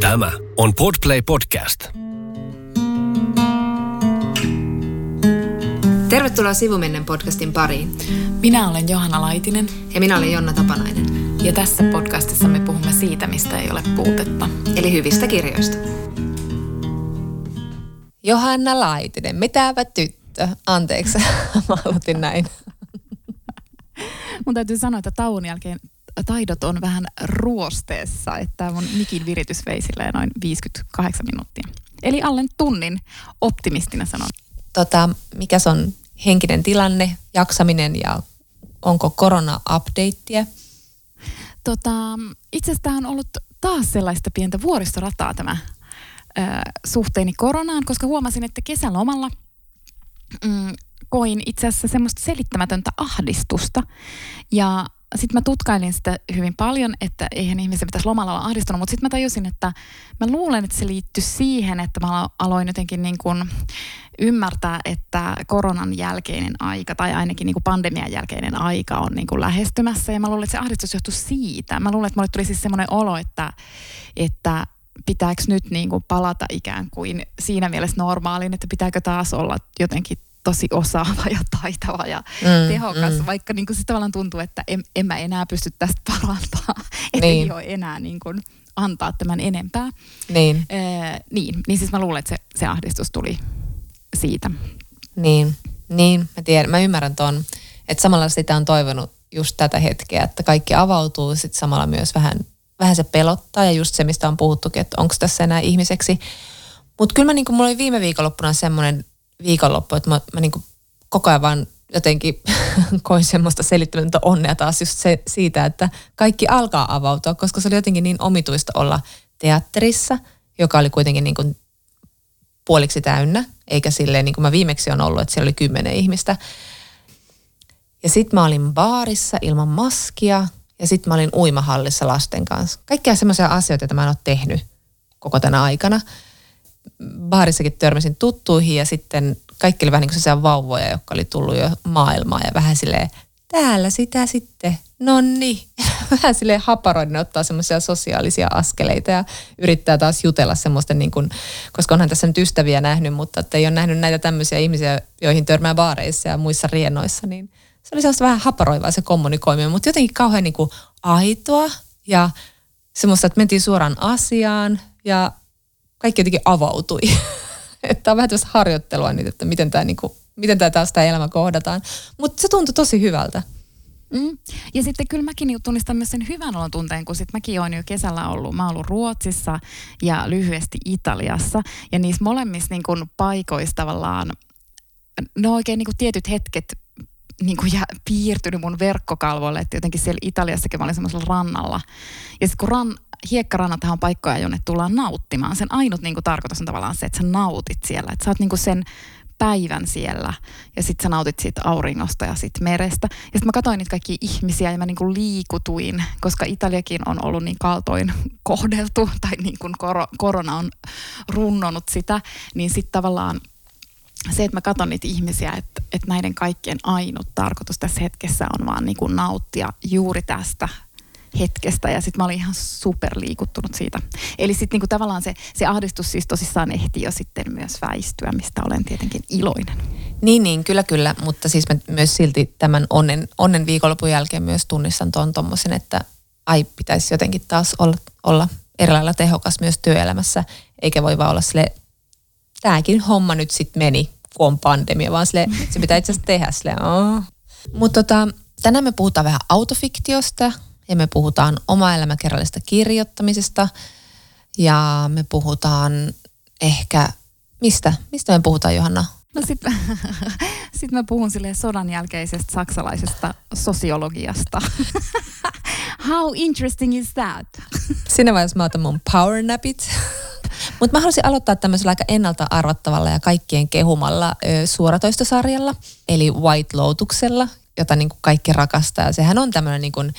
Tämä on Podplay Podcast. Tervetuloa Sivumennen podcastin pariin. Minä olen Johanna Laitinen. Ja minä olen Jonna Tapanainen. Ja tässä podcastissa me puhumme siitä, mistä ei ole puutetta. Eli hyvistä kirjoista. Johanna Laitinen, mitäpä tyttö. Anteeksi, mä aloitin näin. Mun täytyy sanoa, että tauon jälkeen taidot on vähän ruosteessa, että mun mikin viritys vei noin 58 minuuttia. Eli allen tunnin optimistina sanon. Tota, mikä on henkinen tilanne, jaksaminen ja onko korona-updateia? Tota, itse asiassa on ollut taas sellaista pientä vuoristorataa tämä ö, suhteeni koronaan, koska huomasin, että kesälomalla mm, koin itse asiassa semmoista selittämätöntä ahdistusta. Ja sitten mä tutkailin sitä hyvin paljon, että eihän ihmisen pitäisi lomalla olla ahdistunut, mutta sitten mä tajusin, että mä luulen, että se liittyy siihen, että mä aloin jotenkin niin kuin ymmärtää, että koronan jälkeinen aika tai ainakin niin kuin pandemian jälkeinen aika on niin kuin lähestymässä ja mä luulen, että se ahdistus johtuu siitä. Mä luulen, että mulle tuli siis semmoinen olo, että, että pitääkö nyt niin kuin palata ikään kuin siinä mielessä normaaliin, että pitääkö taas olla jotenkin tosi osaava ja taitava ja mm, tehokas, mm. vaikka niin kuin se tavallaan tuntuu, että en, en mä enää pysty tästä parantaa, että niin. ei ole enää niin kuin antaa tämän enempää. Niin. Ee, niin, niin siis mä luulen, että se, se ahdistus tuli siitä. Niin, niin mä tiedän, mä ymmärrän ton, että samalla sitä on toivonut just tätä hetkeä, että kaikki avautuu, sitten samalla myös vähän, vähän se pelottaa ja just se, mistä on puhuttukin, että onko tässä enää ihmiseksi. Mutta kyllä mä niin kuin, mulla oli viime viikonloppuna semmoinen viikonloppu, että mä, mä niin kuin koko ajan vaan jotenkin koin semmoista selittämätöntä onnea taas just se, siitä, että kaikki alkaa avautua, koska se oli jotenkin niin omituista olla teatterissa, joka oli kuitenkin niin kuin puoliksi täynnä, eikä silleen niin kuin mä viimeksi on ollut, että siellä oli kymmenen ihmistä. Ja sitten mä olin baarissa ilman maskia ja sitten mä olin uimahallissa lasten kanssa. Kaikkia semmoisia asioita, joita mä en ole tehnyt koko tänä aikana baarissakin törmäsin tuttuihin ja sitten kaikki oli vähän niin kuin vauvoja, jotka oli tullut jo maailmaan ja vähän silleen, täällä sitä sitten, nonni. Vähän silleen haparoiden ottaa semmoisia sosiaalisia askeleita ja yrittää taas jutella semmoista niin kuin, koska onhan tässä nyt ystäviä nähnyt, mutta että ei ole nähnyt näitä tämmöisiä ihmisiä, joihin törmää baareissa ja muissa riennoissa, niin se oli sellaista vähän haparoivaa se kommunikoiminen, mutta jotenkin kauhean niin kuin aitoa ja semmoista, että mentiin suoraan asiaan ja kaikki jotenkin avautui. että on vähän tämmöistä harjoittelua nyt, että miten tämä, niinku, miten tämä taas tämä elämä kohdataan. Mutta se tuntui tosi hyvältä. Mm. Ja sitten kyllä mäkin tunnistan myös sen hyvän olon tunteen, kun sitten mäkin olen jo kesällä ollut, mä ollut Ruotsissa ja lyhyesti Italiassa. Ja niissä molemmissa niin kuin paikoissa tavallaan, ne on oikein niin kuin tietyt hetket niin kuin jää, piirtynyt mun verkkokalvoille, että jotenkin siellä Italiassakin mä olin semmoisella rannalla. Ja sitten kun ran, hiekkarannat on paikkoja, jonne tullaan nauttimaan. Sen ainut niin kuin, tarkoitus on tavallaan se, että sä nautit siellä. Että sä oot niin kuin sen päivän siellä ja sitten sä nautit siitä auringosta ja sitten merestä. Ja sitten mä katsoin niitä kaikkia ihmisiä ja mä niinku liikutuin, koska Italiakin on ollut niin kaltoin kohdeltu tai niin kuin kor- korona on runnonut sitä, niin sitten tavallaan se, että mä katson niitä ihmisiä, että, että näiden kaikkien ainut tarkoitus tässä hetkessä on vaan niin kuin nauttia juuri tästä hetkestä ja sitten mä olin ihan superliikuttunut siitä. Eli sitten niinku tavallaan se, se ahdistus siis tosissaan ehti jo sitten myös väistyä, mistä olen tietenkin iloinen. Niin, niin, kyllä, kyllä, mutta siis mä myös silti tämän onnen, onnen viikonlopun jälkeen myös tunnistan tuon tommosen, että ai pitäisi jotenkin taas olla, olla eri lailla tehokas myös työelämässä, eikä voi vaan olla sille, tämäkin homma nyt sitten meni, kun on pandemia, vaan sille, se pitää itse asiassa tehdä sille. Mutta tota, tänään me puhutaan vähän autofiktiosta, ja me puhutaan oma-elämäkerrallisesta kirjoittamisesta ja me puhutaan ehkä, mistä? Mistä me puhutaan Johanna? No sitten sit mä puhun sille sodan jälkeisestä saksalaisesta sosiologiasta. How interesting is that? Siinä vaiheessa mä otan mun power napit. Mutta mä haluaisin aloittaa tämmöisellä aika ennalta arvattavalla ja kaikkien kehumalla ö, suoratoistosarjalla, eli White Lotuksella, jota niin kuin kaikki rakastaa. Sehän on tämmöinen niin kuin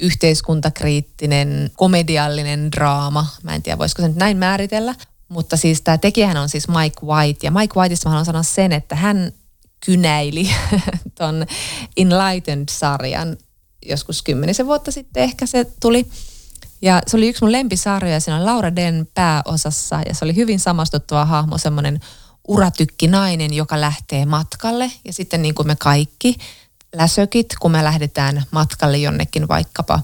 yhteiskuntakriittinen, komediallinen draama. Mä en tiedä, voisiko se nyt näin määritellä. Mutta siis tämä tekijähän on siis Mike White. Ja Mike Whiteista mä haluan sanoa sen, että hän kynäili ton Enlightened-sarjan joskus kymmenisen vuotta sitten ehkä se tuli. Ja se oli yksi mun lempisarjoja, siinä on Laura Den pääosassa ja se oli hyvin samastuttava hahmo, semmoinen uratykki nainen, joka lähtee matkalle. Ja sitten niin kuin me kaikki läsökit, kun me lähdetään matkalle jonnekin vaikkapa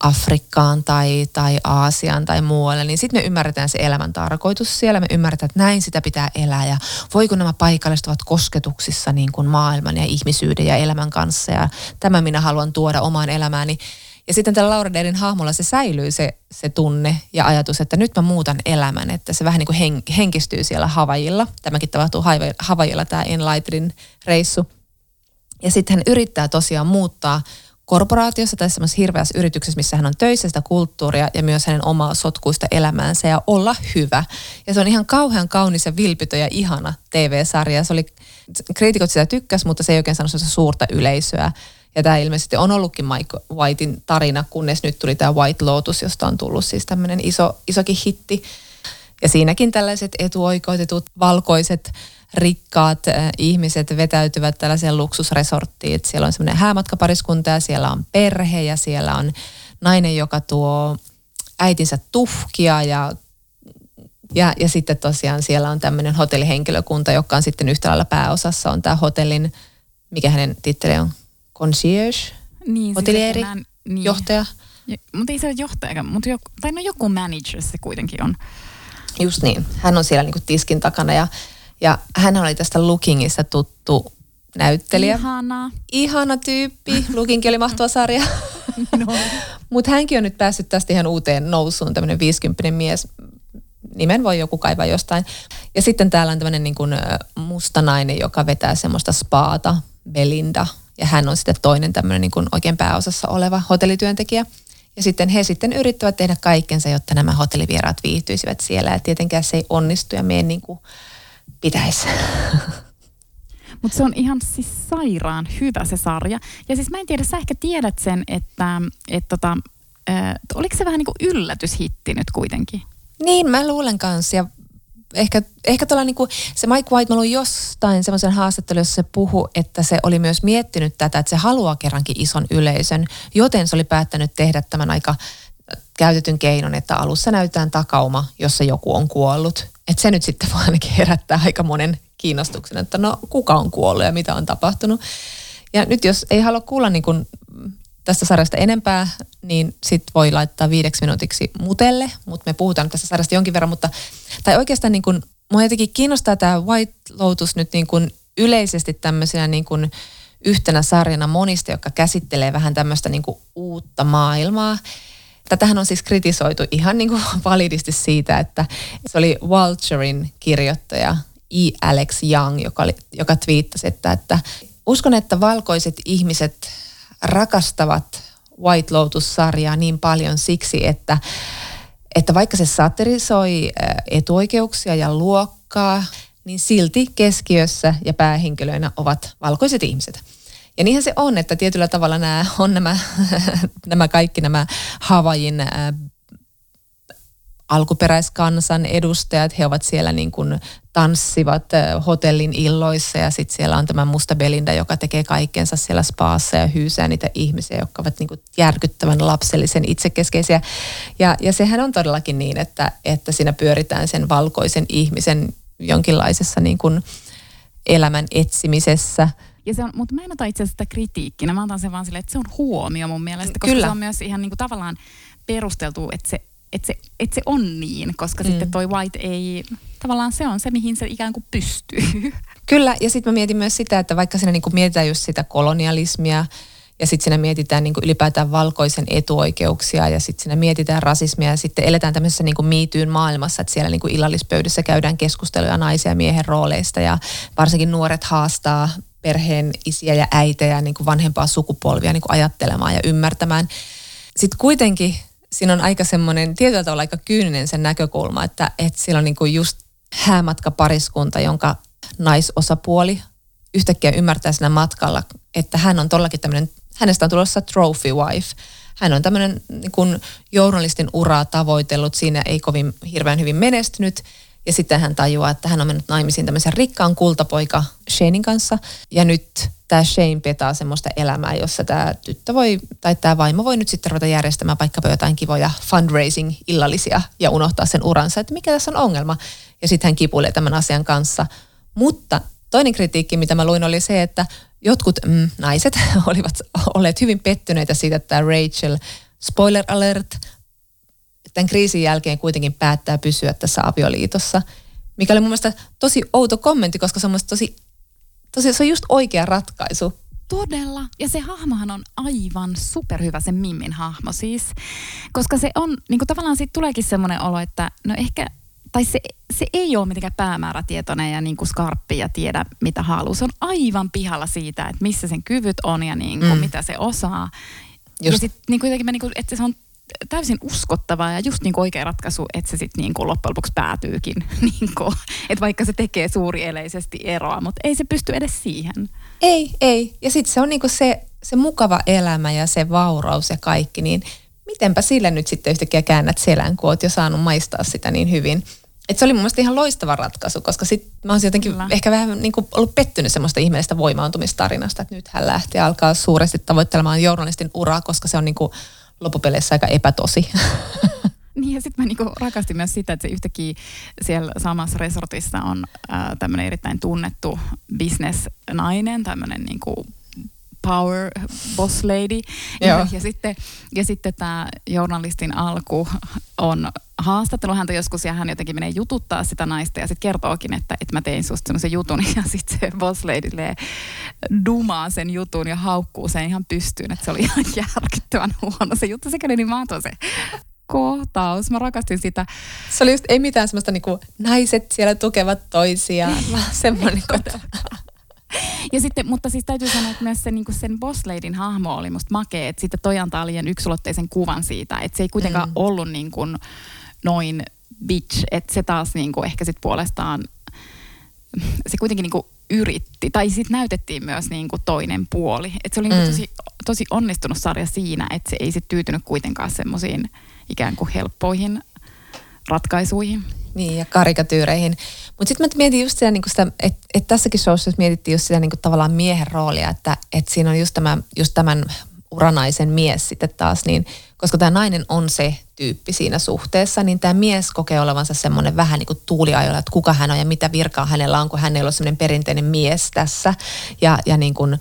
Afrikkaan tai, tai Aasiaan tai muualle, niin sitten me ymmärretään se elämän tarkoitus siellä. Me ymmärretään, että näin sitä pitää elää ja voiko nämä paikalliset ovat kosketuksissa niin kuin maailman ja ihmisyyden ja elämän kanssa ja tämä minä haluan tuoda omaan elämääni. Ja sitten tällä Laura Derin hahmolla se säilyy se, se tunne ja ajatus, että nyt mä muutan elämän, että se vähän niin kuin hen, henkistyy siellä Havajilla. Tämäkin tapahtuu Havajilla tämä Enlightenin reissu. Ja sitten hän yrittää tosiaan muuttaa korporaatiossa tai semmoisessa hirveässä yrityksessä, missä hän on töissä sitä kulttuuria ja myös hänen omaa sotkuista elämäänsä ja olla hyvä. Ja se on ihan kauhean kaunis ja vilpitö ja ihana TV-sarja. Se oli, kriitikot sitä tykkäs, mutta se ei oikein saanut suurta yleisöä. Ja tämä ilmeisesti on ollutkin Mike Whitein tarina, kunnes nyt tuli tämä White Lotus, josta on tullut siis tämmöinen iso, isokin hitti. Ja siinäkin tällaiset etuoikeutetut valkoiset rikkaat äh, ihmiset vetäytyvät tällaiseen luksusresorttiin. Että siellä on semmoinen häämatkapariskunta ja siellä on perhe ja siellä on nainen, joka tuo äitinsä tuhkia ja ja, ja sitten tosiaan siellä on tämmöinen hotellihenkilökunta, joka on sitten yhtä lailla pääosassa, on tämä hotellin, mikä hänen titteli on, concierge, niin, hotelieri, siis niin. johtaja. Ja, mutta ei se ole johtaja, mutta joku, tai no joku manager se kuitenkin on. Just niin. Hän on siellä niinku tiskin takana ja, ja hän oli tästä Lookingista tuttu näyttelijä. Ihana. Ihana tyyppi. Lookingkin oli mahtava sarja. no. Mutta hänkin on nyt päässyt tästä ihan uuteen nousuun, tämmöinen 50 mies. Nimen voi joku kaivaa jostain. Ja sitten täällä on tämmöinen niin kuin musta nainen, joka vetää semmoista spaata, Belinda – ja hän on sitten toinen tämmöinen niin kuin oikein pääosassa oleva hotellityöntekijä. Ja sitten he sitten yrittävät tehdä kaikkensa, jotta nämä hotellivieraat viihtyisivät siellä. Ja tietenkään se ei onnistu ja mene niin kuin pitäisi. Mutta se on ihan siis sairaan hyvä se sarja. Ja siis mä en tiedä, sä ehkä tiedät sen, että et tota, äh, oliko se vähän niin kuin yllätyshitti nyt kuitenkin? Niin, mä luulen kanssa. Ja ehkä, ehkä tuolla kuin, se Mike White, mä luin jostain semmoisen haastattelun, jossa se puhu, että se oli myös miettinyt tätä, että se haluaa kerrankin ison yleisön, joten se oli päättänyt tehdä tämän aika käytetyn keinon, että alussa näytetään takauma, jossa joku on kuollut. Että se nyt sitten vaan ainakin herättää aika monen kiinnostuksen, että no kuka on kuollut ja mitä on tapahtunut. Ja nyt jos ei halua kuulla niin kuin tästä sarjasta enempää, niin sit voi laittaa viideksi minuutiksi mutelle, mutta me puhutaan tästä sarjasta jonkin verran, mutta tai oikeastaan niin kuin, mua jotenkin kiinnostaa tämä White Lotus nyt niin kuin yleisesti tämmöisenä niin kuin yhtenä sarjana monista, joka käsittelee vähän tämmöistä niin kuin uutta maailmaa. Tätähän on siis kritisoitu ihan niin kuin validisti siitä, että se oli Vulturein kirjoittaja E. Alex Young, joka, oli, joka twiittasi, että, että uskon, että valkoiset ihmiset rakastavat White Lotus-sarjaa niin paljon siksi, että, että vaikka se satirisoi etuoikeuksia ja luokkaa, niin silti keskiössä ja päähenkilöinä ovat valkoiset ihmiset. Ja niinhän se on, että tietyllä tavalla nämä on nämä, nämä kaikki nämä Havajin alkuperäiskansan edustajat, he ovat siellä niin kuin tanssivat hotellin illoissa ja sitten siellä on tämä musta Belinda, joka tekee kaikkensa siellä spaassa ja hyysää niitä ihmisiä, jotka ovat niin kuin järkyttävän lapsellisen itsekeskeisiä. Ja, ja sehän on todellakin niin, että, että siinä pyöritään sen valkoisen ihmisen jonkinlaisessa niin kuin elämän etsimisessä. Ja se on, mutta mä en ota itse asiassa sitä kritiikkinä, mä otan sen vaan silleen, että se on huomio mun mielestä, koska Kyllä. se on myös ihan niin kuin tavallaan perusteltu, että se että se, että se on niin, koska mm. sitten toi White ei, tavallaan se on se, mihin se ikään kuin pystyy. Kyllä, ja sitten mä mietin myös sitä, että vaikka siinä niinku mietitään just sitä kolonialismia, ja sitten siinä mietitään niinku ylipäätään valkoisen etuoikeuksia ja sitten siinä mietitään rasismia ja sitten eletään tämmöisessä niinku miityyn maailmassa, että siellä niinku illallispöydissä käydään keskusteluja naisia ja miehen rooleista ja varsinkin nuoret haastaa perheen isiä ja äitejä niin kuin vanhempaa sukupolvia niin kuin ajattelemaan ja ymmärtämään. Sitten kuitenkin siinä on aika semmoinen tietyllä tavalla aika kyyninen sen näkökulma, että, että siellä on niin kuin just häämatkapariskunta, jonka naisosapuoli yhtäkkiä ymmärtää siinä matkalla, että hän on todellakin tämmöinen, hänestä on tulossa trophy wife. Hän on tämmöinen niin kuin journalistin uraa tavoitellut, siinä ei kovin hirveän hyvin menestynyt. Ja sitten hän tajuaa, että hän on mennyt naimisiin tämmöisen rikkaan kultapoika Shanein kanssa. Ja nyt tämä Shane petaa semmoista elämää, jossa tämä tyttö voi, tai tämä vaimo voi nyt sitten ruveta järjestämään vaikkapa jotain kivoja fundraising-illallisia ja unohtaa sen uransa, että mikä tässä on ongelma. Ja sitten hän kipuilee tämän asian kanssa. Mutta toinen kritiikki, mitä mä luin, oli se, että jotkut mm, naiset olivat olleet hyvin pettyneitä siitä, että Rachel, spoiler alert, tämän kriisin jälkeen kuitenkin päättää pysyä tässä avioliitossa, mikä oli mun mielestä tosi outo kommentti, koska se on tosi, tosi, se on just oikea ratkaisu. Todella. Ja se hahmohan on aivan superhyvä, se Mimmin hahmo siis. Koska se on, niin kuin tavallaan siitä tuleekin semmoinen olo, että no ehkä, tai se, se ei ole mitenkään päämäärätietoinen ja niin kuin skarppi ja tiedä mitä haluaa. Se on aivan pihalla siitä, että missä sen kyvyt on ja niin kuin, mm. mitä se osaa. Just. Ja sitten niin kuitenkin, niin kuin, että se on täysin uskottavaa ja just niin kuin oikea ratkaisu, että se sitten niin kuin loppujen lopuksi päätyykin. Niin kuin, että vaikka se tekee suurieleisesti eroa, mutta ei se pysty edes siihen. Ei, ei. Ja sitten se on niin kuin se, se mukava elämä ja se vauraus ja kaikki, niin mitenpä sille nyt sitten yhtäkkiä käännät selän, kun oot jo saanut maistaa sitä niin hyvin. Et se oli mun mielestä ihan loistava ratkaisu, koska sit mä olisin jotenkin Kyllä. ehkä vähän niin kuin ollut pettynyt semmoista ihmeellistä voimaantumistarinasta, että nyt hän lähtee alkaa suuresti tavoittelemaan journalistin uraa, koska se on niin kuin loppupeleissä aika epätosi. Niin ja sitten mä niinku rakastin myös sitä, että se yhtäkkiä siellä samassa resortissa on tämmöinen erittäin tunnettu business-nainen, tämmöinen niinku power boss lady. Ja, ja, sitten, ja sitten tämä journalistin alku on haastattelu häntä joskus ja hän jotenkin menee jututtaa sitä naista ja sitten kertookin, että, että mä tein susta semmoisen jutun ja sitten se boss lady dumaa sen jutun ja haukkuu sen ihan pystyyn, että se oli ihan järkyttävän huono se juttu. Se kävi niin maaton se kohtaus. Mä rakastin sitä. Se oli just, ei mitään semmoista niinku, naiset siellä tukevat toisiaan, vaan semmoinen, että ja sitten, mutta siis täytyy sanoa, että myös se, niin sen boss ladyn hahmo oli musta makea, että sitten toi antaa liian yksulotteisen kuvan siitä, että se ei kuitenkaan mm. ollut niin kuin noin bitch, että se taas niin kuin ehkä sitten puolestaan, se kuitenkin niin kuin yritti, tai sitten näytettiin myös niin kuin toinen puoli. Että se oli niin mm. tosi, tosi onnistunut sarja siinä, että se ei sitten tyytynyt kuitenkaan semmoisiin ikään kuin helppoihin ratkaisuihin. Niin, ja karikatyyreihin. Mutta sitten mä mietin just sitä, niin sitä että et tässäkin showssa mietittiin just sitä niin tavallaan miehen roolia, että et siinä on just, tämä, just tämän uranaisen mies sitten taas, niin koska tämä nainen on se tyyppi siinä suhteessa, niin tämä mies kokee olevansa semmoinen vähän niin kuin tuuliajolla, että kuka hän on ja mitä virkaa hänellä on, kun hän ei ole semmoinen perinteinen mies tässä. Ja, ja niin kuin,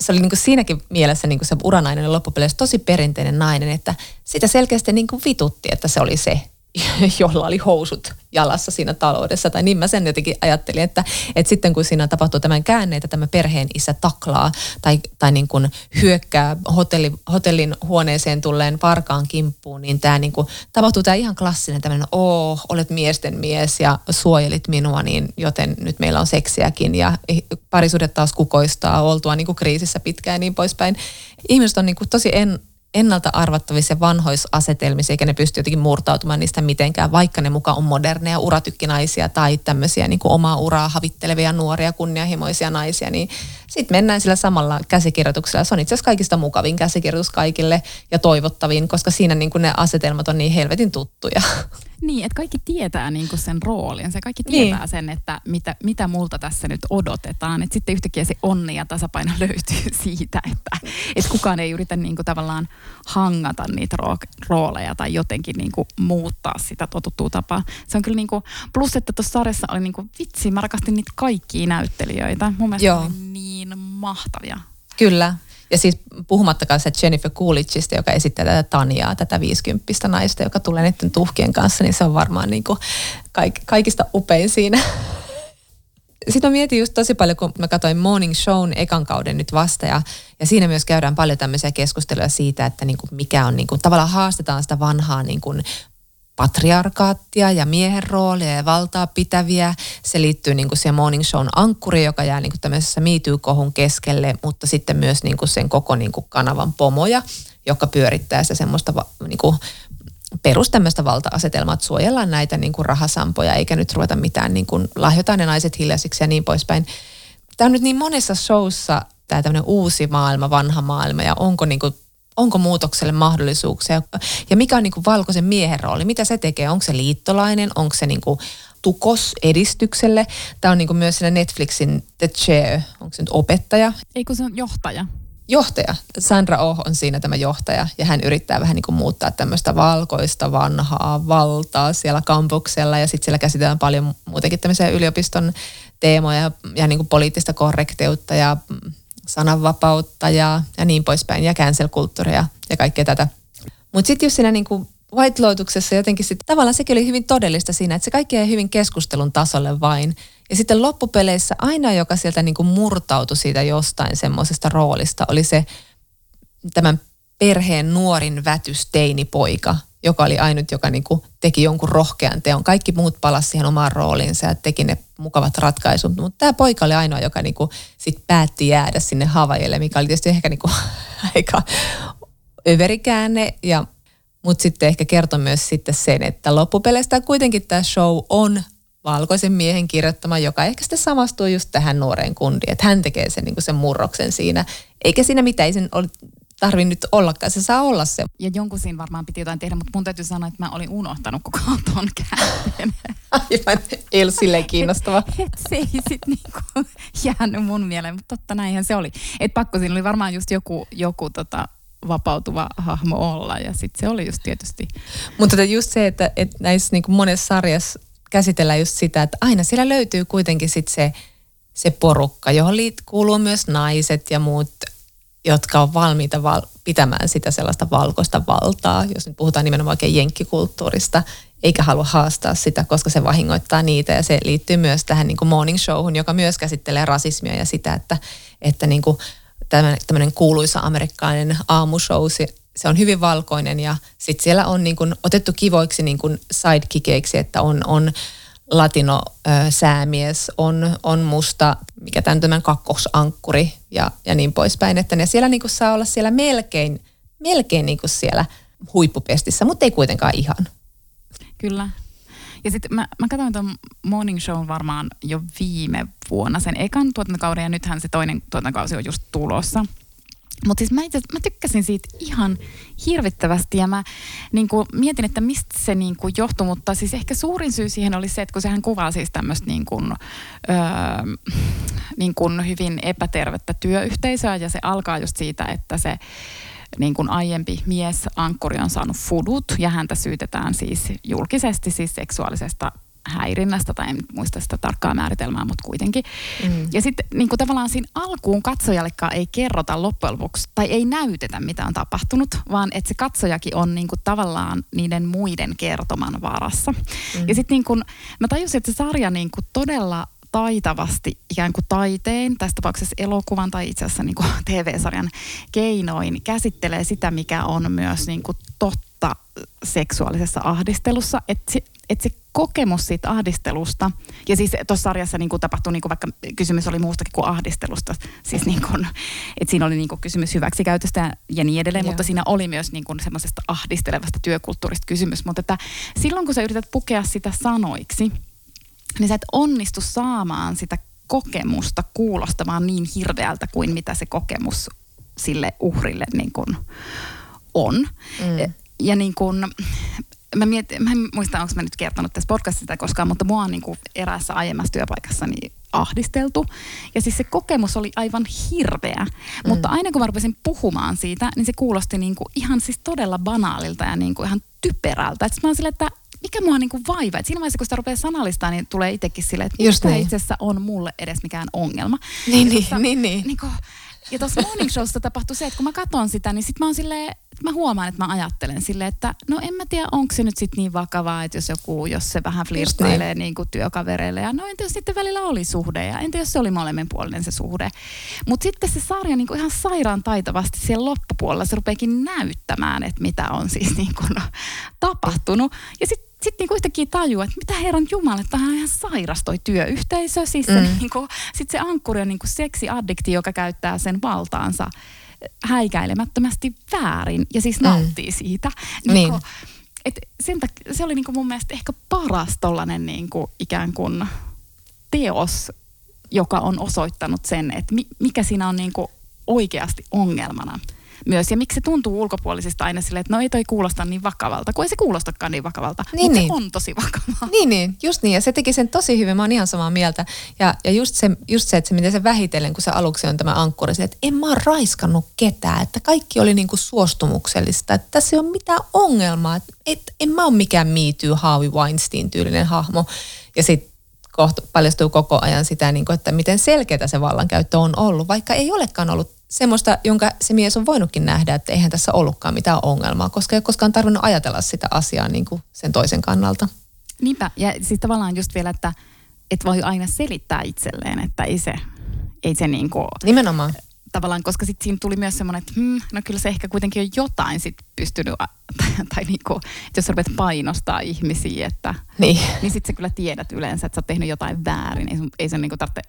se oli niin kuin siinäkin mielessä niin kuin se uranainen loppupeleissä tosi perinteinen nainen, että sitä selkeästi niin kuin vitutti, että se oli se jolla oli housut jalassa siinä taloudessa. Tai niin mä sen jotenkin ajattelin, että, että sitten kun siinä tapahtuu tämän käänne, että tämä perheen isä taklaa tai, tai niin kuin hyökkää hotelli, hotellin huoneeseen tulleen varkaan kimppuun, niin tämä niin kuin, tapahtuu tämä ihan klassinen tämmöinen, oo, olet miesten mies ja suojelit minua, niin joten nyt meillä on seksiäkin ja parisuudet taas kukoistaa oltua niin kuin kriisissä pitkään ja niin poispäin. Ihmiset on niin kuin tosi en, ennalta arvattavissa vanhoisasetelmissa, eikä ne pysty jotenkin murtautumaan niistä mitenkään, vaikka ne mukaan on moderneja uratykkinaisia tai tämmöisiä niin kuin omaa uraa havittelevia nuoria kunnianhimoisia naisia, niin sitten mennään sillä samalla käsikirjoituksella. Se on itse asiassa kaikista mukavin käsikirjoitus kaikille ja toivottavin, koska siinä niin kuin ne asetelmat on niin helvetin tuttuja. Niin, että kaikki tietää niin kuin sen roolin. Se kaikki tietää niin. sen, että mitä, mitä multa tässä nyt odotetaan. Että sitten yhtäkkiä se onni ja tasapaino löytyy siitä, että, että kukaan ei yritä niin kuin tavallaan hangata niitä rooleja tai jotenkin niin kuin muuttaa sitä totuttua tapaa. Se on kyllä niin kuin, plus että tuossa sarjassa oli niin kuin, vitsi, mä rakastin niitä kaikkia näyttelijöitä. Mun mielestä Joo. oli niin mahtavia. Kyllä. Ja siis puhumattakaan se Jennifer Coolidgeista, joka esittää tätä Tanjaa, tätä 50 naista, joka tulee niiden tuhkien kanssa, niin se on varmaan niin kuin kaik, kaikista upein siinä. Sitten mä mietin just tosi paljon, kun mä katsoin Morning Shown ekan kauden nyt vasta ja, ja siinä myös käydään paljon tämmöisiä keskusteluja siitä, että niin kuin mikä on niin kuin, tavallaan haastetaan sitä vanhaa niin kuin patriarkaattia ja miehen roolia ja valtaa pitäviä. Se liittyy niin kuin siihen morning shown ankkuri, joka jää niin kuin tämmöisessä kohun keskelle, mutta sitten myös niin kuin sen koko niin kuin kanavan pomoja, joka pyörittää se semmoista niin kuin perus tämmöistä valta-asetelmaa, että suojellaan näitä niin kuin rahasampoja, eikä nyt ruveta mitään niin kuin lahjotaan ne naiset hiljaisiksi ja niin poispäin. Tämä on nyt niin monessa showssa tämä tämmöinen uusi maailma, vanha maailma ja onko niin kuin onko muutokselle mahdollisuuksia ja mikä on niin kuin valkoisen miehen rooli, mitä se tekee, onko se liittolainen, onko se niin kuin tukos edistykselle. Tämä on niin kuin myös siinä Netflixin The Chair, onko se nyt opettaja? Ei kun se on johtaja. Johtaja. Sandra Oh on siinä tämä johtaja ja hän yrittää vähän niin kuin muuttaa tämmöistä valkoista vanhaa valtaa siellä kampuksella ja sitten siellä käsitellään paljon muutenkin tämmöisiä yliopiston teemoja ja, ja niin kuin poliittista korrekteutta ja sananvapautta ja, ja niin poispäin ja cancel-kulttuuria ja kaikkea tätä. Mutta sitten just siinä niin kuin White Lotuksessa jotenkin sit, tavallaan sekin oli hyvin todellista siinä, että se kaikki jäi hyvin keskustelun tasolle vain. Ja sitten loppupeleissä aina, joka sieltä niin kuin murtautui siitä jostain semmoisesta roolista, oli se tämän perheen nuorin vätysteinipoika, joka oli ainut, joka niin kuin teki jonkun rohkean teon. Kaikki muut palasivat siihen omaan rooliinsa ja teki ne mukavat ratkaisut. Mutta tämä poika oli ainoa, joka niin kuin sit päätti jäädä sinne Havajille, mikä oli tietysti ehkä niin kuin aika överikäänne ja mutta sitten ehkä kertoi myös sitten sen, että loppupeleistä kuitenkin tämä show on valkoisen miehen kirjoittama, joka ehkä sitten samastuu just tähän nuoreen kundiin. Että hän tekee sen, niin sen murroksen siinä. Eikä siinä mitään, ei sen ole tarvi nyt ollakaan, se saa olla se. Ja jonkun siinä varmaan piti jotain tehdä, mutta mun täytyy sanoa, että mä olin unohtanut koko ton käänteen. Aivan, silleen kiinnostava. Et, et se ei sitten niinku jäänyt mun mieleen, mutta totta näinhän se oli. Et pakko siinä oli varmaan just joku, joku tota, vapautuva hahmo olla ja sitten se oli just tietysti. Mutta tota just se, että, että näissä niin kuin monessa sarjassa käsitellään just sitä, että aina siellä löytyy kuitenkin sitten se, se porukka, johon liit, kuuluu myös naiset ja muut, jotka on valmiita val, pitämään sitä sellaista valkoista valtaa, jos nyt puhutaan nimenomaan oikein jenkkikulttuurista, eikä halua haastaa sitä, koska se vahingoittaa niitä. Ja se liittyy myös tähän niin kuin morning showhun, joka myös käsittelee rasismia ja sitä, että, että niin kuin tämmöinen kuuluisa amerikkalainen aamushow, se, se on hyvin valkoinen ja sitten siellä on niin kuin otettu kivoiksi niin kuin sidekickeiksi, että on, on latino ö, säämies, on, on musta, mikä tämän, tämän kakkosankkuri ja, ja niin poispäin, että ne siellä niin kuin saa olla siellä melkein, melkein niin siellä huippupestissä, mutta ei kuitenkaan ihan. Kyllä, ja sitten mä, mä katsoin tuon Morning Show varmaan jo viime vuonna sen ekan tuotantokauden ja nythän se toinen tuotantokausi on just tulossa. Mutta siis mä, itse, mä tykkäsin siitä ihan hirvittävästi ja mä niin kuin, mietin, että mistä se niin kuin, johtui, mutta siis ehkä suurin syy siihen oli se, että kun sehän kuvaa siis tämmöistä niin kuin, öö, niin kuin hyvin epätervettä työyhteisöä ja se alkaa just siitä, että se niin kuin aiempi mies Ankkuri on saanut fudut ja häntä syytetään siis julkisesti siis seksuaalisesta häirinnästä, tai en muista sitä tarkkaa määritelmää, mutta kuitenkin. Mm. Ja sitten niin kuin tavallaan siinä alkuun katsojallekaan ei kerrota loppujen lopuksi, tai ei näytetä, mitä on tapahtunut, vaan että se katsojakin on niin kuin tavallaan niiden muiden kertoman varassa. Mm. Ja sitten niin kuin, mä tajusin, että se sarja niin kuin todella taitavasti ikään kuin taiteen, tässä tapauksessa elokuvan tai itse asiassa niin kuin TV-sarjan keinoin, käsittelee sitä, mikä on myös niin kuin totta seksuaalisessa ahdistelussa. Että se, et se kokemus siitä ahdistelusta, ja siis tuossa sarjassa niin kuin tapahtui, niin kuin vaikka kysymys oli muustakin kuin ahdistelusta, siis niin kuin, että siinä oli niin kuin kysymys hyväksikäytöstä ja, ja niin edelleen, Joo. mutta siinä oli myös niin kuin semmoisesta ahdistelevasta työkulttuurista kysymys. Mutta että silloin kun sä yrität pukea sitä sanoiksi, niin sä et onnistu saamaan sitä kokemusta kuulostamaan niin hirveältä kuin mitä se kokemus sille uhrille niin kuin on. Mm. Ja niin kuin, mä, mietin, mä en muista, onko mä nyt kertonut tässä podcastissa koskaan, mutta mua on niin kuin eräässä aiemmassa työpaikassani ahdisteltu. Ja siis se kokemus oli aivan hirveä. Mm. Mutta aina kun mä rupesin puhumaan siitä, niin se kuulosti niin kuin ihan siis todella banaalilta ja niin kuin ihan typerältä. Että mä oon sille, että mikä mua niinku vaivaa. Et siinä vaiheessa, kun sitä rupeaa sanallistaa, niin tulee itsekin silleen, että Just niin. itse asiassa on mulle edes mikään ongelma. Niin, niin, tossa, niin, niin. Niinku, ja tuossa morning showsta tapahtui se, että kun mä katson sitä, niin sit mä oon silleen, mä huomaan, että mä ajattelen silleen, että no en mä tiedä, onko se nyt sitten niin vakavaa, että jos joku, jos se vähän flirttailee niin. niin kuin työkavereille ja no entä jos sitten välillä oli suhde ja entä jos se oli molemminpuolinen se suhde. Mutta sitten se sarja niin kuin ihan sairaan taitavasti siellä loppupuolella se rupeekin näyttämään, että mitä on siis niin kuin tapahtunut. Ja sitten sitten niinku yhtäkkiä tajuu, että mitä herran jumala, että on ihan sairas toi työyhteisö. Siis se, mm. niinku, sit se ankkuri on niinku seksiaddikti, joka käyttää sen valtaansa häikäilemättömästi väärin ja siis mm. nauttii mm. siitä. Niin. Niin et sen tak- se oli niinku mun mielestä ehkä paras tollanen niinku ikään kuin teos, joka on osoittanut sen, että mi- mikä siinä on niinku oikeasti ongelmana. Myös. Ja miksi se tuntuu ulkopuolisista aina silleen, että no ei toi kuulosta niin vakavalta, kun ei se kuulostakaan niin vakavalta, Niin, mutta niin. se on tosi vakavaa. Niin, niin, just niin. Ja se teki sen tosi hyvin, mä oon ihan samaa mieltä. Ja, ja just, se, just se, että se miten se vähitellen, kun se aluksi on tämä ankkuri, se, että en mä oon raiskannut ketään, että kaikki oli niinku suostumuksellista, että tässä ei ole mitään ongelmaa, että et, en mä ole mikään Me Too, Harvey Weinstein-tyylinen hahmo. Ja sitten kohta paljastuu koko ajan sitä, niin kuin, että miten selkeää se vallankäyttö on ollut, vaikka ei olekaan ollut semmoista, jonka se mies on voinutkin nähdä, että eihän tässä ollutkaan mitään ongelmaa, koska ei ole koskaan tarvinnut ajatella sitä asiaa niin kuin sen toisen kannalta. Niinpä, ja siis tavallaan just vielä, että et voi aina selittää itselleen, että ei se, ei se niinku, Nimenomaan. Tavallaan, koska sitten siinä tuli myös semmoinen, että hmm, no kyllä se ehkä kuitenkin on jotain sit pystynyt, tai, tai niinku, että jos rupeat painostaa ihmisiä, että Niin. niin sitten sä kyllä tiedät yleensä, että sä oot tehnyt jotain väärin. Ei, sun, ei se niinku tarvitse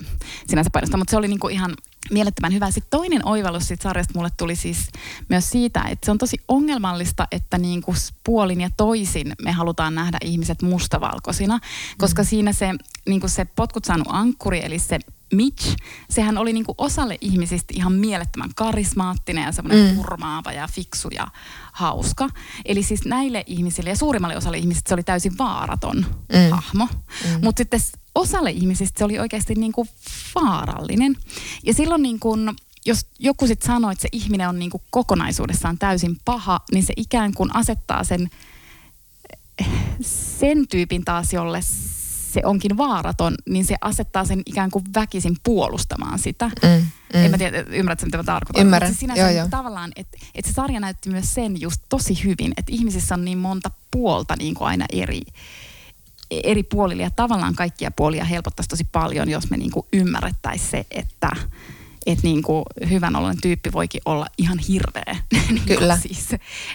sinänsä painostaa, mutta se oli niinku ihan mielettömän hyvä. Sitten toinen oivallus siitä sarjasta mulle tuli siis myös siitä, että se on tosi ongelmallista, että niinku puolin ja toisin me halutaan nähdä ihmiset mustavalkoisina, koska mm. siinä se, niinku se potkut saanut ankkuri, eli se Mitch, sehän oli niinku osalle ihmisistä ihan mielettömän karismaattinen ja semmoinen mm. hurmaava ja fiksu ja hauska. Eli siis näille ihmisille ja suurimmalle osalle ihmisistä se oli täysin vaaraton mm. hahmo. Mm. Mutta sitten osalle ihmisistä se oli oikeasti niinku vaarallinen. Ja silloin niinku, jos joku sitten sanoo, että se ihminen on niinku kokonaisuudessaan täysin paha, niin se ikään kuin asettaa sen sen tyypin taas, jolle se onkin vaaraton, niin se asettaa sen ikään kuin väkisin puolustamaan sitä. Mm, mm. En mä tiedä, ymmärrätkö mitä mä tarkoitan? Ymmärrän, Mutta se sinänsä joo, niin joo. tavallaan, että et se sarja näytti myös sen just tosi hyvin, että ihmisissä on niin monta puolta niin kuin aina eri, eri puolilla ja tavallaan kaikkia puolia helpottaisi tosi paljon, jos me niin kuin ymmärrettäisiin se, että et niin kuin hyvän ollen tyyppi voikin olla ihan hirveä niin Kyllä. siis,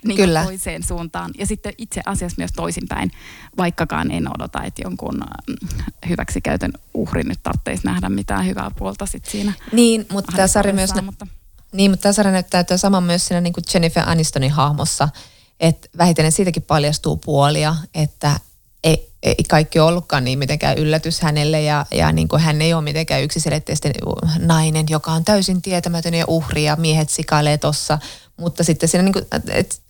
niin Kyllä. Toiseen suuntaan. Ja sitten itse asiassa myös toisinpäin, vaikkakaan en odota, että jonkun mm, hyväksikäytön uhrin nyt tarvitsisi nähdä mitään hyvää puolta sit siinä. Niin, mutta tämä sarja myös mutta Niin, mutta tämä sarja näyttää tuo sama myös siinä niin kuin Jennifer Anistonin hahmossa, että vähitellen siitäkin paljastuu puolia, että ei, kaikki ollutkaan niin mitenkään yllätys hänelle ja, ja niin kuin hän ei ole mitenkään yksiselitteisesti nainen, joka on täysin tietämätön ja uhri ja miehet sikailee tossa. Mutta sitten siinä niin kuin,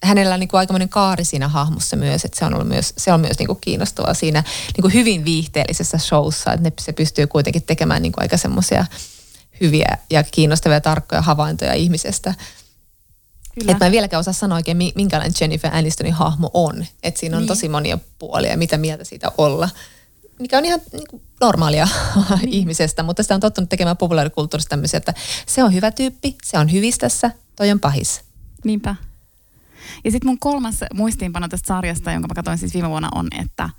hänellä on niin kuin aikamoinen kaari siinä hahmossa myös, että se on ollut myös, se on myös niin kuin kiinnostavaa siinä niin kuin hyvin viihteellisessä showssa, että ne, se pystyy kuitenkin tekemään niin kuin aika semmoisia hyviä ja kiinnostavia ja tarkkoja havaintoja ihmisestä. Kyllä. Että mä en vieläkään osaa sanoa oikein, mi- minkälainen Jennifer Anistonin hahmo on. Että siinä on Niin. tosi monia puolia, mitä mieltä siitä olla. Mikä on ihan niin kuin normaalia niin. ihmisestä, mutta sitä on tottunut tekemään populaarikulttuurissa tämmöisiä, että se on hyvä tyyppi, se on hyvistässä, toi on pahis. Niinpä. Ja sitten mun kolmas muistiinpano tästä sarjasta, jonka mä katsoin siis viime vuonna, on, että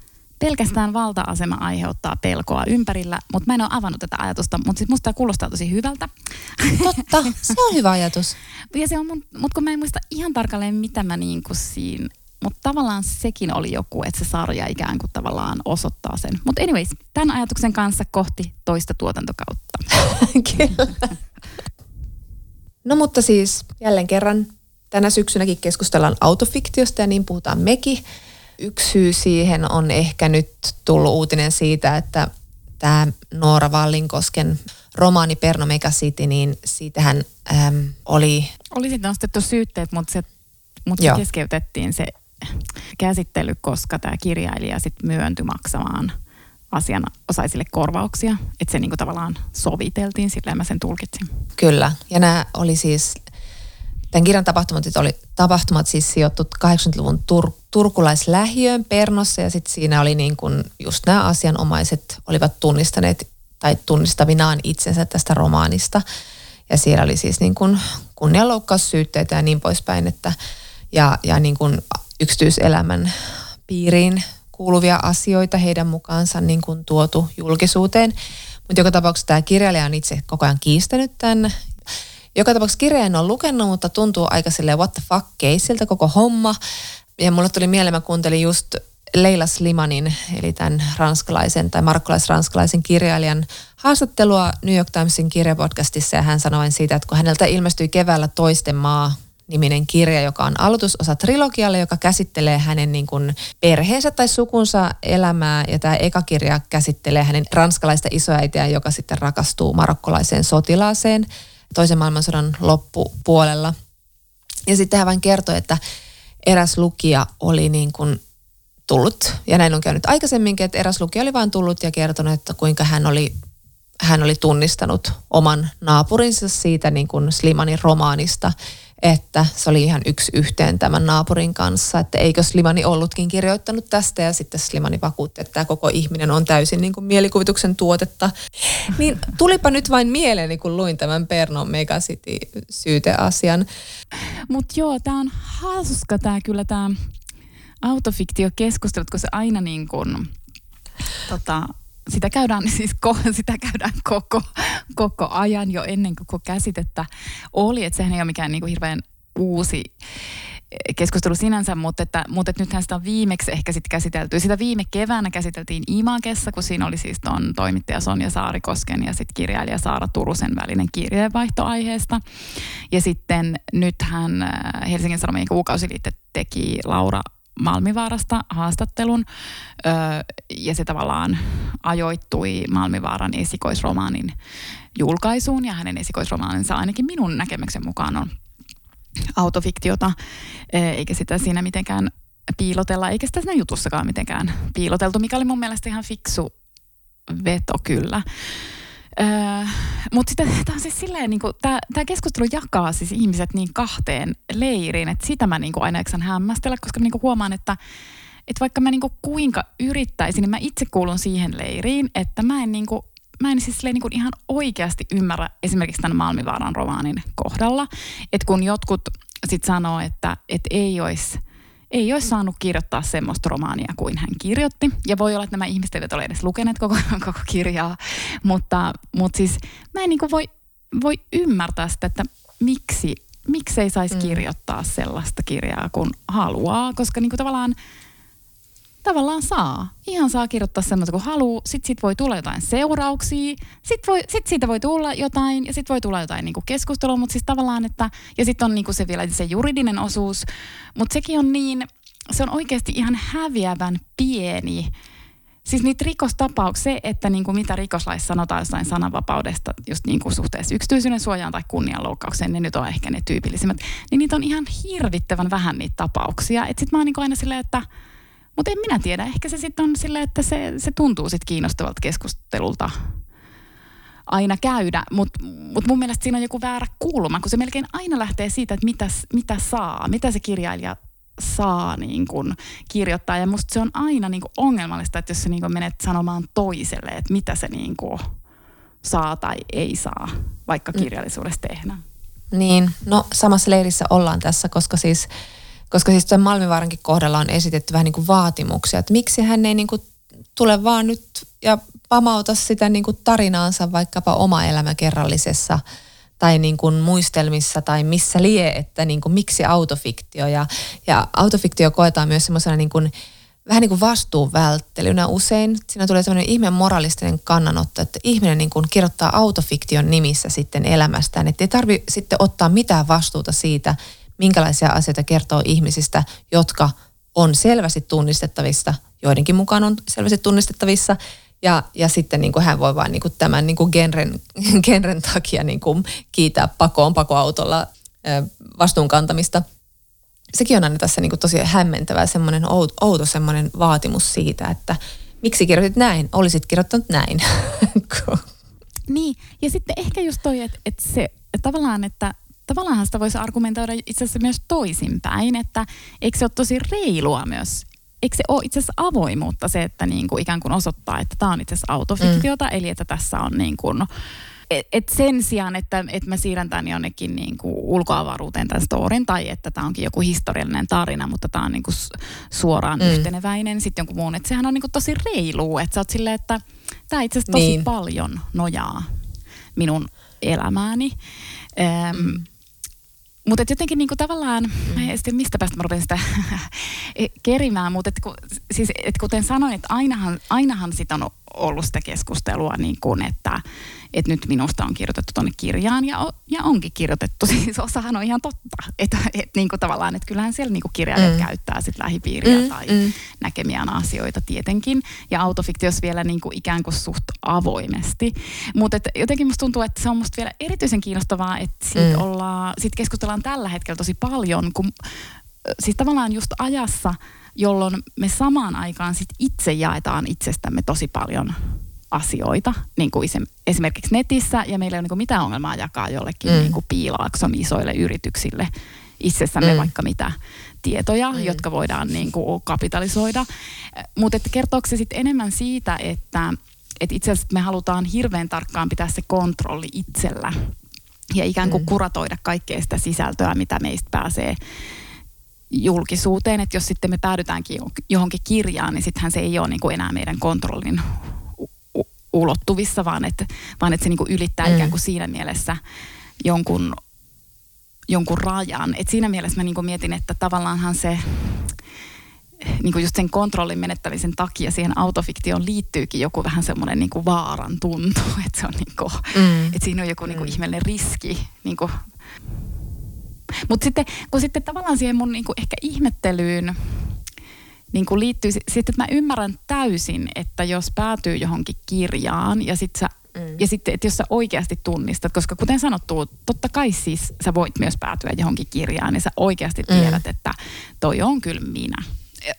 pelkästään valta-asema aiheuttaa pelkoa ympärillä, mutta mä en ole avannut tätä ajatusta, mutta siis musta tämä kuulostaa tosi hyvältä. Totta, se on hyvä ajatus. ja se on mun, mutta kun mä en muista ihan tarkalleen, mitä mä niin kuin siinä, mutta tavallaan sekin oli joku, että se sarja ikään kuin tavallaan osoittaa sen. Mutta anyways, tämän ajatuksen kanssa kohti toista tuotantokautta. Kyllä. No mutta siis jälleen kerran tänä syksynäkin keskustellaan autofiktiosta ja niin puhutaan mekin. Yksi syy siihen on ehkä nyt tullut uutinen siitä, että tämä Noora Vallinkosken romaani Perno Megacity, niin siitähän äm, oli, Oli sitten nostettu syytteet, mutta se, mutta se Joo. keskeytettiin se käsittely, koska tämä kirjailija sitten myöntyi maksamaan asianosaisille korvauksia. Että se niinku tavallaan soviteltiin, sillä mä sen tulkitsin. kyllä, ja nämä oli siis, tämän kirjan tapahtumat, oli, tapahtumat siis sijoittu 80-luvun tur, turkulaislähiöön Pernossa ja sitten siinä oli niin kuin just nämä asianomaiset olivat tunnistaneet tai tunnistavinaan itsensä tästä romaanista. Ja siellä oli siis niin kuin kunnianloukkaussyytteitä ja niin poispäin, että ja, ja niin kuin yksityiselämän piiriin kuuluvia asioita heidän mukaansa niin kuin tuotu julkisuuteen. Mutta joka tapauksessa tämä kirjailija on itse koko ajan kiistänyt tämän. Joka tapauksessa kirja en ole lukenut, mutta tuntuu aika silleen what the fuck keisiltä koko homma. Ja mulle tuli mieleen, mä kuuntelin just Leila Slimanin, eli tämän ranskalaisen tai markkalais-ranskalaisen kirjailijan haastattelua New York Timesin kirjapodcastissa ja hän sanoi siitä, että kun häneltä ilmestyi keväällä Toisten maa niminen kirja, joka on aloitusosa trilogialle, joka käsittelee hänen niin kuin perheensä tai sukunsa elämää. Ja tämä eka kirja käsittelee hänen ranskalaista isoäitiään, joka sitten rakastuu marokkolaiseen sotilaaseen toisen maailmansodan loppupuolella. Ja sitten hän vain kertoi, että eräs lukija oli niin kuin tullut, ja näin on käynyt aikaisemminkin, että eräs lukija oli vain tullut ja kertonut, että kuinka hän oli, hän oli tunnistanut oman naapurinsa siitä niin kuin Slimanin romaanista, että se oli ihan yksi yhteen tämän naapurin kanssa, että eikö Slimani ollutkin kirjoittanut tästä ja sitten Slimani vakuutti, että tämä koko ihminen on täysin niin kuin mielikuvituksen tuotetta. Niin tulipa nyt vain mieleeni, kun luin tämän Perno Megacity syyteasian. Mutta joo, tämä on hauska tämä kyllä tämä autofiktiokeskustelut, kun se aina niin kuin, tota, sitä käydään, siis sitä käydään koko, koko ajan jo ennen koko käsitettä oli, että sehän ei ole mikään niin kuin hirveän uusi keskustelu sinänsä, mutta, että, mutta että nythän sitä on viimeksi ehkä sitten käsitelty. Sitä viime keväänä käsiteltiin Imakessa, kun siinä oli siis ton toimittaja Sonja Saarikosken ja sitten kirjailija Saara Turusen välinen kirjeenvaihto aiheesta. Ja sitten nythän äh, Helsingin Sanomien kuukausiliitte teki Laura Malmivaarasta haastattelun öö, ja se tavallaan ajoittui Malmivaaran esikoisromaanin julkaisuun ja hänen esikoisromaaninsa ainakin minun näkemyksen mukaan on autofiktiota, eikä sitä siinä mitenkään piilotella, eikä sitä siinä jutussakaan mitenkään piiloteltu, mikä oli mun mielestä ihan fiksu veto kyllä. Öö, Mutta tämä on siis silleen, niin tämä keskustelu jakaa siis ihmiset niin kahteen leiriin, että sitä mä niin kuin aina eksän hämmästellä, koska niin kuin huomaan, että että vaikka mä niin kuin kuinka yrittäisin, niin mä itse kuulun siihen leiriin, että mä en, niin kuin, mä en siis niin kuin ihan oikeasti ymmärrä esimerkiksi tämän Malmivaaran romaanin kohdalla, että kun jotkut sitten sanoo, että, että ei olisi – ei olisi saanut kirjoittaa semmoista romaania kuin hän kirjoitti. Ja voi olla, että nämä ihmiset eivät ole edes lukeneet koko, koko kirjaa, mutta, mutta siis mä en niin voi, voi ymmärtää sitä, että miksi, miksi ei saisi mm. kirjoittaa sellaista kirjaa kuin haluaa, koska niin kuin tavallaan tavallaan saa. Ihan saa kirjoittaa semmoista kuin haluaa. Sitten siitä voi tulla jotain seurauksia. Sitten, voi, sit siitä voi tulla jotain ja sitten voi tulla jotain niinku keskustelua. Mutta siis tavallaan, että ja sitten on niinku se vielä se juridinen osuus. Mutta sekin on niin, se on oikeasti ihan häviävän pieni. Siis niitä rikostapauksia, se, että niin kuin mitä rikoslaissa sanotaan jostain sananvapaudesta just niin kuin suhteessa yksityisyyden suojaan tai kunnianloukkaukseen, niin nyt on ehkä ne tyypillisimmät, niin niitä on ihan hirvittävän vähän niitä tapauksia. Että sit mä oon niin aina silleen, että – mutta en minä tiedä. Ehkä se sitten on silleen, että se, se tuntuu sitten kiinnostavalta keskustelulta aina käydä, mutta mut mun mielestä siinä on joku väärä kulma, kun se melkein aina lähtee siitä, että mitä, mitä saa, mitä se kirjailija saa niin kun kirjoittaa. Ja musta se on aina niin kun ongelmallista, että jos sä niin kun menet sanomaan toiselle, että mitä se niin kun saa tai ei saa, vaikka mm. kirjallisuudessa tehdään. Niin, no samassa leirissä ollaan tässä, koska siis koska siis tämän Malmivaarankin kohdalla on esitetty vähän niin kuin vaatimuksia, että miksi hän ei niin kuin tule vaan nyt ja pamauta sitä niin kuin tarinaansa vaikkapa oma elämäkerrallisessa tai niin kuin muistelmissa tai missä lie, että niin kuin miksi autofiktio. Ja, ja autofiktio koetaan myös semmoisena niin kuin, vähän niin kuin vastuun välttelynä usein. Siinä tulee semmoinen ihme moralistinen kannanotto, että ihminen niin kuin kirjoittaa autofiktion nimissä sitten elämästään. Että ei tarvi sitten ottaa mitään vastuuta siitä, minkälaisia asioita kertoo ihmisistä, jotka on selvästi tunnistettavissa, joidenkin mukaan on selvästi tunnistettavissa, ja, ja sitten niin kuin hän voi vain niin kuin tämän niin kuin genren, genren takia niin kuin kiitää pakoon pakoautolla vastuunkantamista. Sekin on aina tässä niin kuin tosi hämmentävä semmoinen outo, outo semmoinen vaatimus siitä, että miksi kirjoitit näin, olisit kirjoittanut näin. niin, ja sitten ehkä just toi, että, että se tavallaan, että tavallaan sitä voisi argumentoida itse asiassa myös toisinpäin, että eikö se ole tosi reilua myös eikö se ole itse asiassa avoimuutta se, että niin kuin ikään kuin osoittaa, että tämä on itse asiassa autofiktiota, mm. eli että tässä on niin kuin, et, et sen sijaan, että et mä siirrän tämän jonnekin niin kuin ulkoavaruuteen tämän storin, tai että tämä onkin joku historiallinen tarina, mutta tämä on niin kuin suoraan mm. yhteneväinen sitten jonkun muun. Että sehän on niin kuin tosi reilu, että sä oot silleen, että tämä itse asiassa tosi niin. paljon nojaa minun elämääni. mm. Mutta jotenkin niinku tavallaan, mm. sitten mistä päästä mä rupesin sitä kerimään, mutta et, ku, siis, et kuten sanoin, että ainahan, ainahan sit on ollut sitä keskustelua, niin kun, että että nyt minusta on kirjoitettu tuonne kirjaan ja, ja onkin kirjoitettu. Siis osahan on ihan totta, että et, niin kuin tavallaan, että kyllähän siellä niin kuin kirjailijat mm. käyttää sit lähipiiriä mm, tai mm. näkemiään asioita tietenkin. Ja autofiktios vielä niin kuin ikään kuin suht avoimesti. Mutta jotenkin musta tuntuu, että se on musta vielä erityisen kiinnostavaa, että siitä, mm. ollaan, siitä keskustellaan tällä hetkellä tosi paljon, kun siis tavallaan just ajassa, jolloin me samaan aikaan sit itse jaetaan itsestämme tosi paljon asioita, niin kuin esimerkiksi netissä, ja meillä ei ole niin mitään ongelmaa jakaa jollekin mm. niin kuin piilaakson isoille yrityksille itsessämme mm. vaikka mitä tietoja, mm. jotka voidaan niin kuin kapitalisoida. Mutta kertooko se sitten enemmän siitä, että, että itse asiassa me halutaan hirveän tarkkaan pitää se kontrolli itsellä ja ikään kuin mm. kuratoida kaikkea sitä sisältöä, mitä meistä pääsee julkisuuteen, että jos sitten me päädytäänkin johonkin kirjaan, niin sittenhän se ei ole niin kuin enää meidän kontrollin ulottuvissa, vaan että, vaan että se niin kuin ylittää mm. ikään kuin siinä mielessä jonkun, jonkun rajan. Et siinä mielessä mä niin kuin mietin, että tavallaanhan se niin kuin just sen kontrollin menettämisen takia siihen autofiktioon liittyykin joku vähän semmoinen niin kuin vaaran tuntu, että se on niin kuin, mm. että siinä on joku niin kuin mm. ihmeellinen riski niin kuin mutta sitten, kun sitten tavallaan siihen mun niin kuin ehkä ihmettelyyn niin kuin liittyy sitten, että mä ymmärrän täysin, että jos päätyy johonkin kirjaan ja sitten Mm. Ja sitten, että jos sä oikeasti tunnistat, koska kuten sanottu, totta kai siis sä voit myös päätyä johonkin kirjaan ja sä oikeasti mm. tiedät, mm. että toi on kyllä minä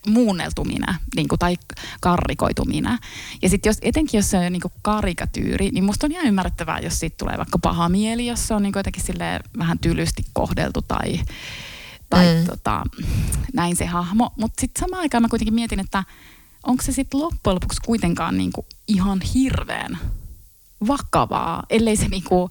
muunneltu minä niin kuin, tai karrikoitu minä. Ja sitten jos, etenkin jos se on niin kuin karikatyyri, niin musta on ihan ymmärrettävää, jos siitä tulee vaikka paha mieli, jos se on niin kuin jotenkin vähän tylysti kohdeltu tai, tai mm. tota, näin se hahmo. Mutta sitten samaan aikaan mä kuitenkin mietin, että onko se sitten loppujen lopuksi kuitenkaan niin kuin ihan hirveän vakavaa, ellei se niin kuin,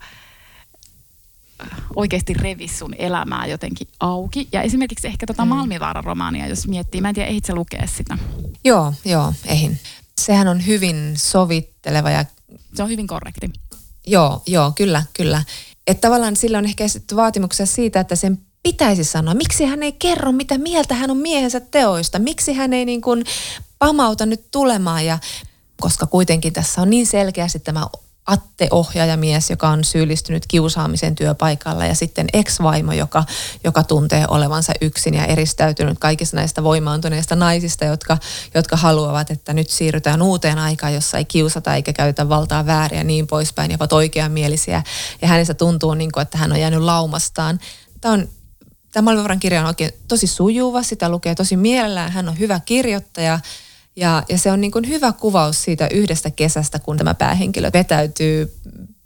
oikeasti revi sun elämää jotenkin auki. Ja esimerkiksi ehkä tota mm. Malmivaaran romaania, jos miettii, mä en tiedä, ehdit sä lukea sitä? Joo, joo, eihin. Sehän on hyvin sovitteleva ja... Se on hyvin korrekti. Joo, joo, kyllä, kyllä. Että tavallaan sillä on ehkä vaatimuksia siitä, että sen pitäisi sanoa. Miksi hän ei kerro, mitä mieltä hän on miehensä teoista? Miksi hän ei niin kuin pamauta nyt tulemaan? Ja koska kuitenkin tässä on niin selkeästi tämä Atte ohjaajamies, joka on syyllistynyt kiusaamisen työpaikalla ja sitten ex-vaimo, joka, joka tuntee olevansa yksin ja eristäytynyt kaikista näistä voimaantuneista naisista, jotka, jotka haluavat, että nyt siirrytään uuteen aikaan, jossa ei kiusata eikä käytä valtaa väärin ja niin poispäin ja ovat oikeamielisiä. Ja hänestä tuntuu, niin kuin, että hän on jäänyt laumastaan. Tämä on Tämä Malmivaran kirja on oikein tosi sujuva, sitä lukee tosi mielellään. Hän on hyvä kirjoittaja ja, ja se on niin kuin hyvä kuvaus siitä yhdestä kesästä, kun tämä päähenkilö vetäytyy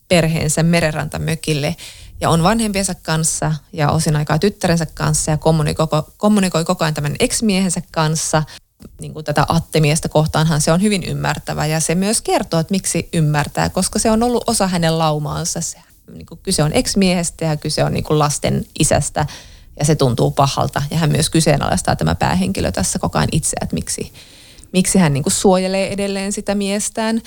perheensä merenrantamökille ja on vanhempiensa kanssa ja osin aikaa tyttärensä kanssa ja kommunikoi, kommunikoi koko ajan tämän ex-miehensä kanssa. Niin kuin tätä attemiestä kohtaanhan se on hyvin ymmärtävä ja se myös kertoo, että miksi ymmärtää, koska se on ollut osa hänen laumaansa. Se, niin kuin kyse on ex-miehestä ja kyse on niin kuin lasten isästä ja se tuntuu pahalta. Ja hän myös kyseenalaistaa tämä päähenkilö tässä koko ajan itse, että miksi, miksi hän niin kuin suojelee edelleen sitä miestään.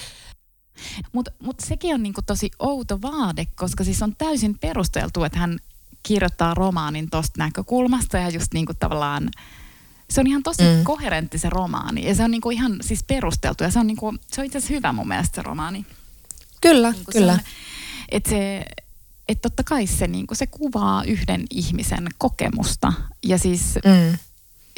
Mutta mut sekin on niin kuin tosi outo vaade, koska siis on täysin perusteltu, että hän kirjoittaa romaanin tuosta näkökulmasta ja just niin tavallaan se on ihan tosi mm. koherentti se romaani ja se on niinku ihan siis perusteltu ja se on, niinku, se on itse asiassa hyvä mun mielestä se romaani. Kyllä, niinku kyllä. Se että se, että totta kai se, niinku, se kuvaa yhden ihmisen kokemusta ja siis mm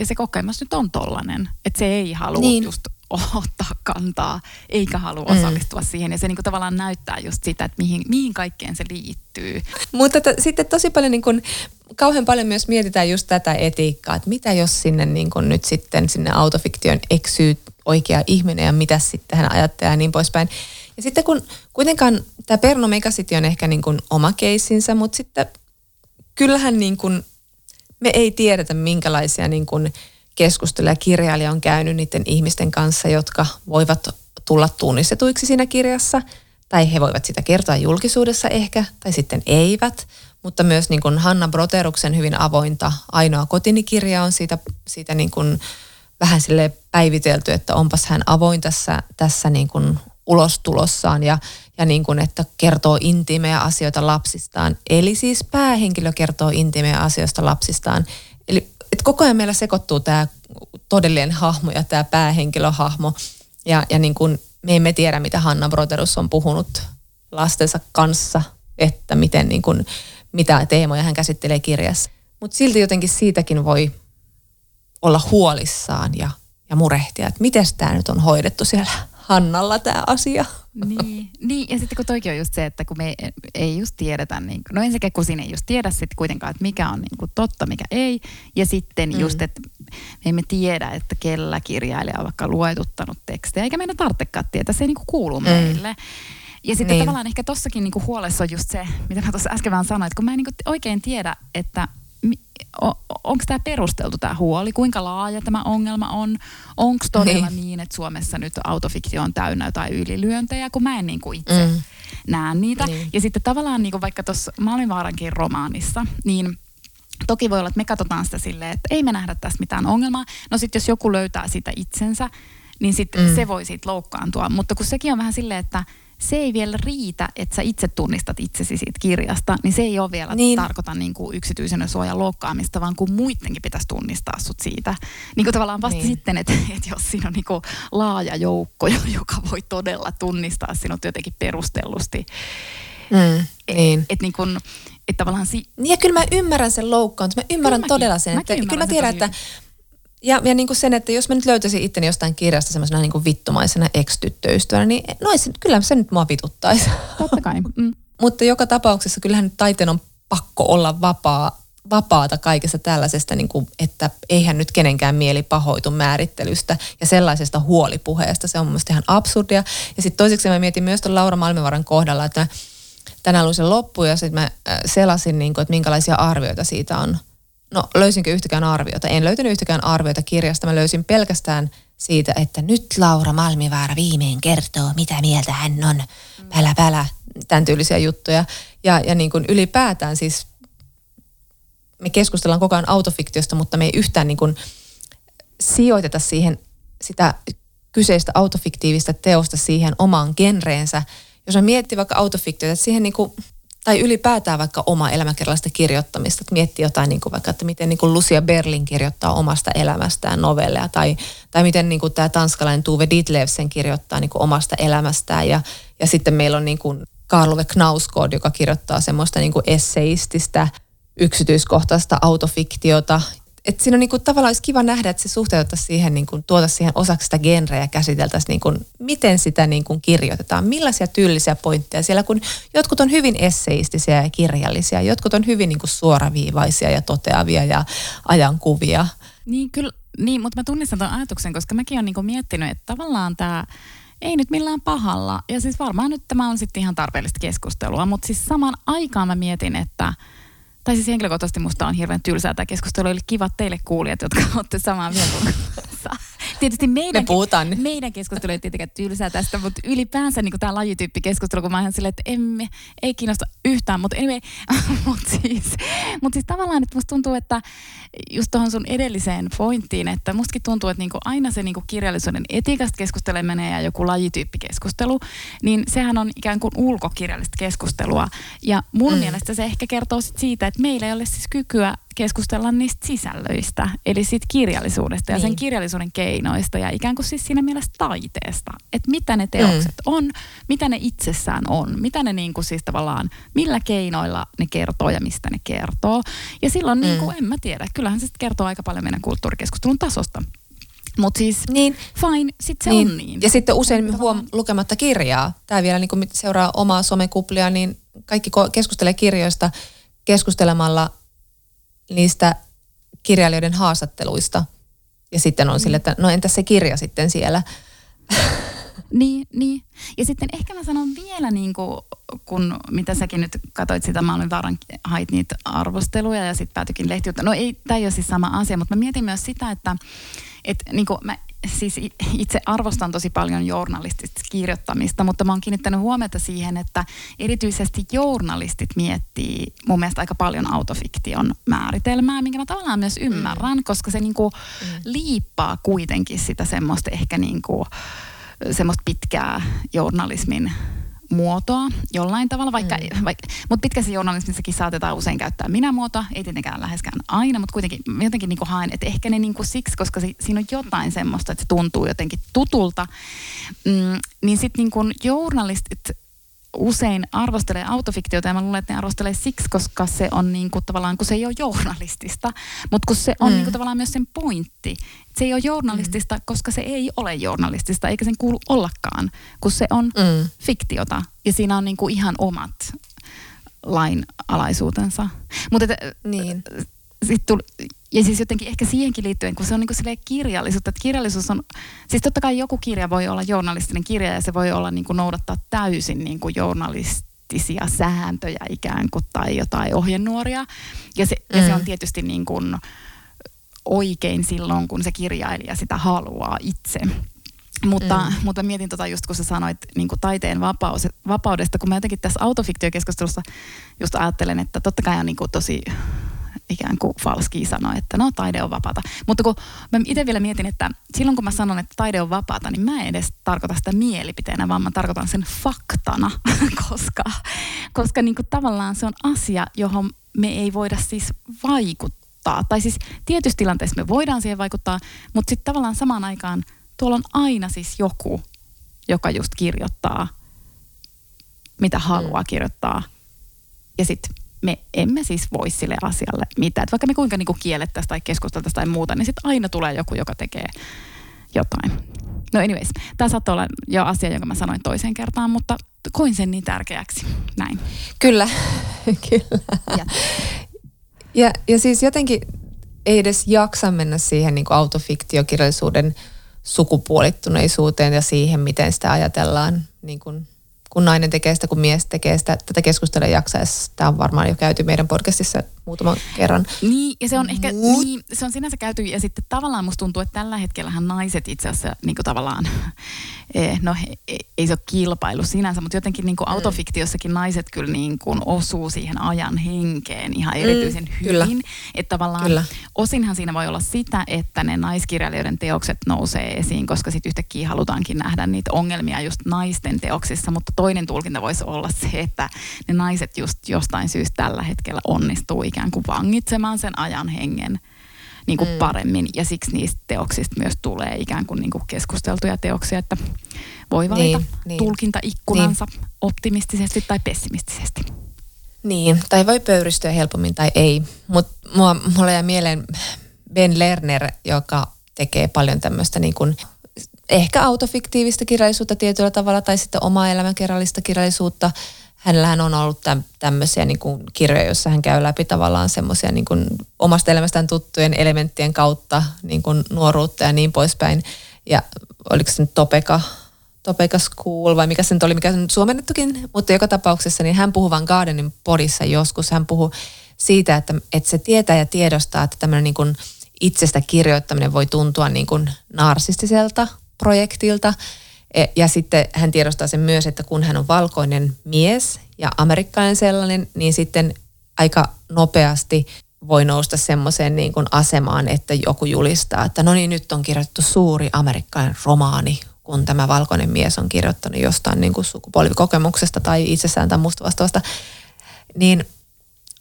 ja se kokemus nyt on tollainen, että se ei halua niin. just ottaa kantaa, eikä halua mm. osallistua siihen. Ja se niinku tavallaan näyttää just sitä, että mihin, mihin kaikkeen se liittyy. Mutta t- sitten tosi paljon, niin kun, kauhean paljon myös mietitään just tätä etiikkaa, että mitä jos sinne niin kun nyt sitten sinne autofiktion eksyy oikea ihminen ja mitä sitten hän ajattelee ja niin poispäin. Ja sitten kun kuitenkaan tämä Perno Megacity on ehkä niin kuin oma keissinsä, mutta sitten kyllähän niin kuin me ei tiedetä, minkälaisia niin kuin keskusteluja kirjailija on käynyt niiden ihmisten kanssa, jotka voivat tulla tunnistetuiksi siinä kirjassa, tai he voivat sitä kertoa julkisuudessa ehkä, tai sitten eivät. Mutta myös niin kuin Hanna Broteruksen hyvin avointa Ainoa kotinikirja on siitä, siitä niin kuin vähän sille päivitelty, että onpas hän avoin tässä, tässä niin kuin ulostulossaan ja, ja niin kuin, että kertoo intiimejä asioita lapsistaan. Eli siis päähenkilö kertoo intiimejä asioista lapsistaan. Eli että koko ajan meillä sekoittuu tämä todellinen hahmo ja tämä päähenkilöhahmo. Ja, ja niin kuin me emme tiedä, mitä Hanna Broterus on puhunut lastensa kanssa, että miten niin kuin, mitä teemoja hän käsittelee kirjassa. Mutta silti jotenkin siitäkin voi olla huolissaan ja, ja murehtia, että miten tämä nyt on hoidettu siellä Hannalla tämä asia. Niin, niin, ja sitten kun toikin on just se, että kun me ei, ei just tiedetä, niin, no ensinnäkin kun siinä ei just tiedä sitten kuitenkaan, että mikä on niin kuin totta, mikä ei. Ja sitten mm. just, että me emme tiedä, että kellä kirjailija on vaikka luetuttanut tekstejä, eikä meidän tarvitsekaan tietää, se ei niin kuin kuulu mm. meille. Ja sitten niin. tavallaan ehkä tossakin niinku huolessa on just se, mitä mä tuossa äsken vaan sanoin, että kun mä en niinku oikein tiedä, että onko tämä perusteltu tämä huoli, kuinka laaja tämä ongelma on, onko todella niin. niin, että Suomessa nyt autofiktio on täynnä jotain ylilyöntejä, kun mä en niinku itse mm. näe niitä. Niin. Ja sitten tavallaan niinku vaikka tuossa Malmivaarankin romaanissa, niin toki voi olla, että me katsotaan sitä silleen, että ei me nähdä tästä mitään ongelmaa. No sitten jos joku löytää sitä itsensä, niin sitten mm. se voi siitä loukkaantua. Mutta kun sekin on vähän silleen, että se ei vielä riitä, että sä itse tunnistat itsesi siitä kirjasta, niin se ei ole vielä niin. tarkoita niin kuin yksityisen suojan loukkaamista, vaan kun muidenkin pitäisi tunnistaa sut siitä. Niin kuin tavallaan vasta niin. sitten, että, että jos siinä on niin kuin laaja joukko, joka voi todella tunnistaa sinut jotenkin perustellusti. Mm, niin. Että niin kuin, että tavallaan si- niin ja kyllä mä ymmärrän sen loukkaantumisen. Mä ymmärrän kyllä todella sen. Että, kyllä mä tiedän, että ja, ja niin kuin sen, että jos mä nyt löytäisin itteni jostain kirjasta semmoisena niin kuin vittumaisena ex-tyttöystävänä, niin no, se, kyllä se nyt mua vituttaisi. Totta kai. Mm. Mutta joka tapauksessa kyllähän nyt taiteen on pakko olla vapaa, vapaata kaikesta tällaisesta, niin kuin, että eihän nyt kenenkään mieli pahoitu määrittelystä ja sellaisesta huolipuheesta. Se on mun mielestä ihan absurdia. Ja sitten toiseksi mä mietin myös tuon Laura Malmivaran kohdalla, että tänään luin sen loppuun ja sitten mä äh, selasin, niin kuin, että minkälaisia arvioita siitä on – No löysinkö yhtäkään arviota? En löytänyt yhtäkään arviota kirjasta. Mä löysin pelkästään siitä, että nyt Laura Malmivaara viimein kertoo, mitä mieltä hän on. Pälä, pälä. Tämän tyylisiä juttuja. Ja, ja niin kuin ylipäätään siis me keskustellaan koko ajan autofiktiosta, mutta me ei yhtään niin kuin sijoiteta siihen sitä kyseistä autofiktiivista teosta siihen omaan genreensä. Jos mä miettii vaikka autofiktiota, että siihen niin kuin tai ylipäätään vaikka oma elämäkerrallista kirjoittamista, että miettii jotain niin kuin vaikka, että miten niin kuin Lucia Berlin kirjoittaa omasta elämästään novelleja, tai, tai miten niin kuin tämä tanskalainen Tuve Ditlevsen kirjoittaa niin kuin omasta elämästään, ja, ja sitten meillä on niin kuin Karlove Knausgård, joka kirjoittaa semmoista niin kuin esseististä, yksityiskohtaista autofiktiota, et siinä on niinku, tavallaan olisi kiva nähdä, että se suhteutettaisiin siihen, niinku, tuota siihen osaksi sitä genreä ja käsiteltäisiin, niinku, miten sitä niinku, kirjoitetaan, millaisia tyylisiä pointteja siellä, kun jotkut on hyvin esseistisiä ja kirjallisia, jotkut on hyvin niinku, suoraviivaisia ja toteavia ja ajankuvia. Niin, kyllä, niin, mutta mä tunnistan tuon ajatuksen, koska mäkin olen niinku, miettinyt, että tavallaan tämä ei nyt millään pahalla. Ja siis varmaan nyt tämä on sitten ihan tarpeellista keskustelua, mutta siis samaan aikaan mä mietin, että – tai siis henkilökohtaisesti musta on hirveän tylsää tämä keskustelu. Oli kiva teille kuulijat, jotka olette samaa mieltä Tietysti meidän, Me puhutaan. meidän keskustelu ei tietenkään tylsää tästä, mutta ylipäänsä niin tämä lajityyppikeskustelu, kun mä ihan silleen, että emme, ei kiinnosta yhtään, mutta anyway, mutta siis, mut siis tavallaan, että musta tuntuu, että just tuohon sun edelliseen pointtiin, että mustakin tuntuu, että niinku aina se niinku kirjallisuuden etiikasta keskusteleminen ja joku lajityyppikeskustelu, niin sehän on ikään kuin ulkokirjallista keskustelua. Ja mun mm. mielestä se ehkä kertoo sit siitä, että meillä ei ole siis kykyä keskustella niistä sisällöistä, eli siitä kirjallisuudesta ja niin. sen kirjallisuuden keinoista ja ikään kuin siis siinä mielessä taiteesta, että mitä ne teokset mm. on, mitä ne itsessään on, mitä ne niin kuin siis tavallaan, millä keinoilla ne kertoo ja mistä ne kertoo. Ja silloin mm. niin kuin, en mä tiedä, kyllähän se kertoo aika paljon meidän kulttuurikeskustelun tasosta. Mutta siis niin. fine, sitten se niin. on niin. Ja sitten usein huom lukematta kirjaa. Tämä vielä niin kuin seuraa omaa somekuplia, niin kaikki keskustelee kirjoista keskustelemalla niistä kirjailijoiden haastatteluista. Ja sitten on mm. sille, että no entäs se kirja sitten siellä? Niin, niin. Ja sitten ehkä mä sanon vielä, niin kuin, kun mitä säkin nyt katsoit sitä, mä olin vaaran hait niitä arvosteluja ja sitten päätyikin lehtiutta. No ei, tämä ei ole siis sama asia, mutta mä mietin myös sitä, että et, niin kuin mä siis itse arvostan tosi paljon journalistista kirjoittamista, mutta mä oon kiinnittänyt huomiota siihen, että erityisesti journalistit miettii mun mielestä aika paljon autofiktion määritelmää, minkä mä tavallaan myös mm. ymmärrän, mm. koska se niinku mm. liippaa kuitenkin sitä semmoista ehkä niinku, semmoista pitkää journalismin muotoa jollain tavalla, vaikka, mm. vaikka mutta pitkässä journalismissakin saatetaan usein käyttää minä-muotoa, ei tietenkään läheskään aina, mutta kuitenkin jotenkin niin kuin haen, että ehkä ne niin kuin siksi, koska si, siinä on jotain semmoista, että se tuntuu jotenkin tutulta, mm, niin sitten niin kuin journalistit usein arvostelee autofiktiota ja mä luulen, että ne arvostelee siksi, koska se on niin kuin tavallaan, kun se ei ole journalistista, mutta kun se on mm. niin kuin tavallaan myös sen pointti. Se ei ole journalistista, mm. koska se ei ole journalistista, eikä sen kuulu ollakaan, kun se on mm. fiktiota ja siinä on niin kuin ihan omat lainalaisuutensa. Mutta niin. Sit tuli, ja siis jotenkin ehkä siihenkin liittyen, kun se on niin kuin kirjallisuutta, että kirjallisuus on, siis totta kai joku kirja voi olla journalistinen kirja ja se voi olla niin kuin noudattaa täysin niin kuin journalistisia sääntöjä ikään kuin tai jotain ohjenuoria. Ja se, mm. ja se on mm. tietysti niin kuin oikein silloin, kun se kirjailija sitä haluaa itse. Mutta, mm. mutta mietin tota just kun sä sanoit niin kuin taiteen vapaus, vapaudesta, kun mä jotenkin tässä autofiktiokeskustelussa just ajattelen, että totta kai on niin kuin tosi ikään kuin falski sanoa, että no taide on vapaata. Mutta kun mä itse vielä mietin, että silloin kun mä sanon, että taide on vapaata, niin mä en edes tarkoita sitä mielipiteenä, vaan mä tarkoitan sen faktana, koska, koska niin kuin tavallaan se on asia, johon me ei voida siis vaikuttaa. Tai siis tietysti tilanteessa me voidaan siihen vaikuttaa, mutta sitten tavallaan samaan aikaan tuolla on aina siis joku, joka just kirjoittaa, mitä haluaa mm. kirjoittaa. Ja sitten me emme siis voi sille asialle mitään. Et vaikka me kuinka niinku kiellettäisiin tai keskusteltaisiin tai muuta, niin sitten aina tulee joku, joka tekee jotain. No anyways, tämä saattoi olla jo asia, jonka mä sanoin toiseen kertaan, mutta koin sen niin tärkeäksi. Näin. Kyllä, kyllä. Ja. ja, ja siis jotenkin ei edes jaksa mennä siihen niin autofiktiokirjallisuuden sukupuolittuneisuuteen ja siihen, miten sitä ajatellaan niin kuin kun nainen tekee sitä, kun mies tekee sitä. Tätä keskustelua jaksaessa. Tämä on varmaan jo käyty meidän podcastissa muutaman kerran. Niin, ja se on ehkä, Mut... niin, se on sinänsä käyty, ja sitten tavallaan musta tuntuu, että tällä hetkellähän naiset itse asiassa niin kuin tavallaan, no ei se ole kilpailu sinänsä, mutta jotenkin niin kuin mm. autofiktiossakin naiset kyllä niin kuin osuu siihen ajan henkeen ihan mm, erityisen mm, hyvin. Kyllä. Että tavallaan kyllä. osinhan siinä voi olla sitä, että ne naiskirjailijoiden teokset nousee esiin, koska sitten yhtäkkiä halutaankin nähdä niitä ongelmia just naisten teoksissa, mutta toinen tulkinta voisi olla se, että ne naiset just jostain syystä tällä hetkellä onnistuu ikään kuin vangitsemaan sen ajan hengen niin kuin mm. paremmin. Ja siksi niistä teoksista myös tulee ikään kuin, niin kuin keskusteltuja teoksia, että voi valita niin, niin. tulkintaikkunansa niin. optimistisesti tai pessimistisesti. Niin, tai voi pöyristyä helpommin tai ei. Mutta mulla jäi mieleen Ben Lerner, joka tekee paljon tämmöistä niin kuin ehkä autofiktiivistä kirjallisuutta tietyllä tavalla tai sitten omaa elämänkerrallista kirjallisuutta. Hänellähän on ollut täm, tämmöisiä niin kuin kirjoja, joissa hän käy läpi tavallaan semmoisia niin kuin omasta elämästään tuttujen elementtien kautta niin kuin nuoruutta ja niin poispäin. Ja oliko se nyt Topeka, Topeka School vai mikä se nyt oli, mikä se nyt suomennettukin, mutta joka tapauksessa niin hän puhui vain Gardenin podissa joskus. Hän puhui siitä, että, että se tietää ja tiedostaa, että tämmöinen niin kuin itsestä kirjoittaminen voi tuntua niin kuin narsistiselta projektilta. E, ja sitten hän tiedostaa sen myös, että kun hän on valkoinen mies ja amerikkalainen sellainen, niin sitten aika nopeasti voi nousta semmoiseen niin kuin asemaan, että joku julistaa, että no niin, nyt on kirjoitettu suuri amerikkalainen romaani, kun tämä valkoinen mies on kirjoittanut jostain niin kuin sukupuolikokemuksesta tai itsessään tai musta vastaavasta. Niin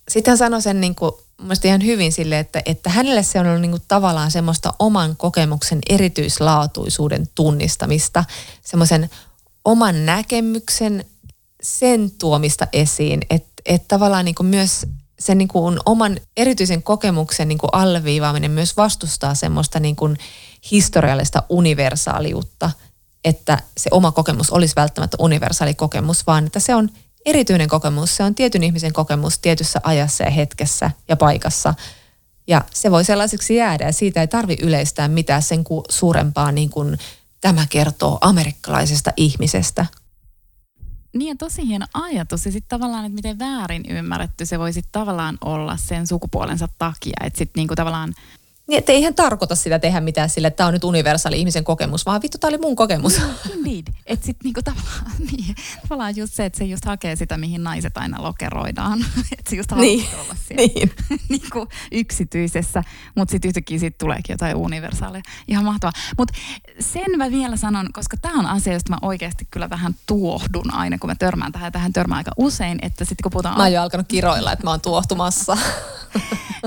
sitten hän sanoi sen niin kuin mielestäni ihan hyvin sille, että, että hänelle se on ollut niin kuin tavallaan semmoista oman kokemuksen erityislaatuisuuden tunnistamista, semmoisen oman näkemyksen sen tuomista esiin, että, että tavallaan niin kuin myös sen niin kuin oman erityisen kokemuksen niin kuin alleviivaaminen myös vastustaa semmoista niin kuin historiallista universaaliutta, että se oma kokemus olisi välttämättä universaali kokemus, vaan että se on erityinen kokemus. Se on tietyn ihmisen kokemus tietyssä ajassa ja hetkessä ja paikassa. Ja se voi sellaiseksi jäädä ja siitä ei tarvi yleistää mitään sen suurempaa niin kuin tämä kertoo amerikkalaisesta ihmisestä. Niin ja tosi hieno ajatus ja sitten tavallaan, että miten väärin ymmärretty se voisi tavallaan olla sen sukupuolensa takia. Että sitten niinku tavallaan niin, että eihän tarkoita sitä tehdä mitään sille, että tämä on nyt universaali ihmisen kokemus, vaan vittu, tämä oli mun kokemus. Indeed. Että sitten niinku tavallaan, niin, tavallaan just se, että se just hakee sitä, mihin naiset aina lokeroidaan. että se just niin. olla siellä niin. niinku yksityisessä, mutta sitten yhtäkkiä siitä tuleekin jotain universaalia. Ihan mahtavaa. Mutta sen mä vielä sanon, koska tämä on asia, josta mä oikeasti kyllä vähän tuohdun aina, kun mä törmään tähän. Tähän törmään aika usein, että sitten kun puhutaan... Mä oon jo alkanut kiroilla, että mä oon tuohtumassa.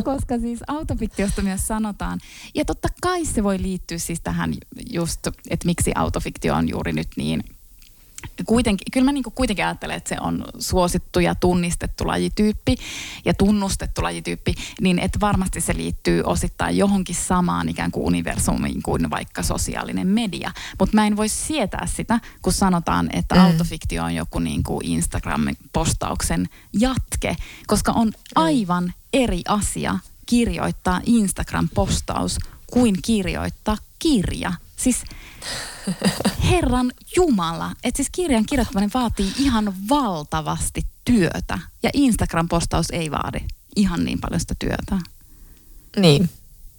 koska siis autofiktiosta myös sanotaan. Ja totta kai se voi liittyä siis tähän just, että miksi autofiktio on juuri nyt niin kuitenkin, kyllä mä niin kuitenkin ajattelen, että se on suosittu ja tunnistettu lajityyppi ja tunnustettu lajityyppi, niin että varmasti se liittyy osittain johonkin samaan ikään kuin universumiin kuin vaikka sosiaalinen media. Mutta mä en voi sietää sitä, kun sanotaan, että mm. autofiktio on joku niin kuin Instagram-postauksen jatke, koska on aivan eri asia kirjoittaa Instagram-postaus kuin kirjoittaa kirja. Siis Herran Jumala, että siis kirjan kirjoittaminen vaatii ihan valtavasti työtä ja Instagram-postaus ei vaadi ihan niin paljon sitä työtä. Niin.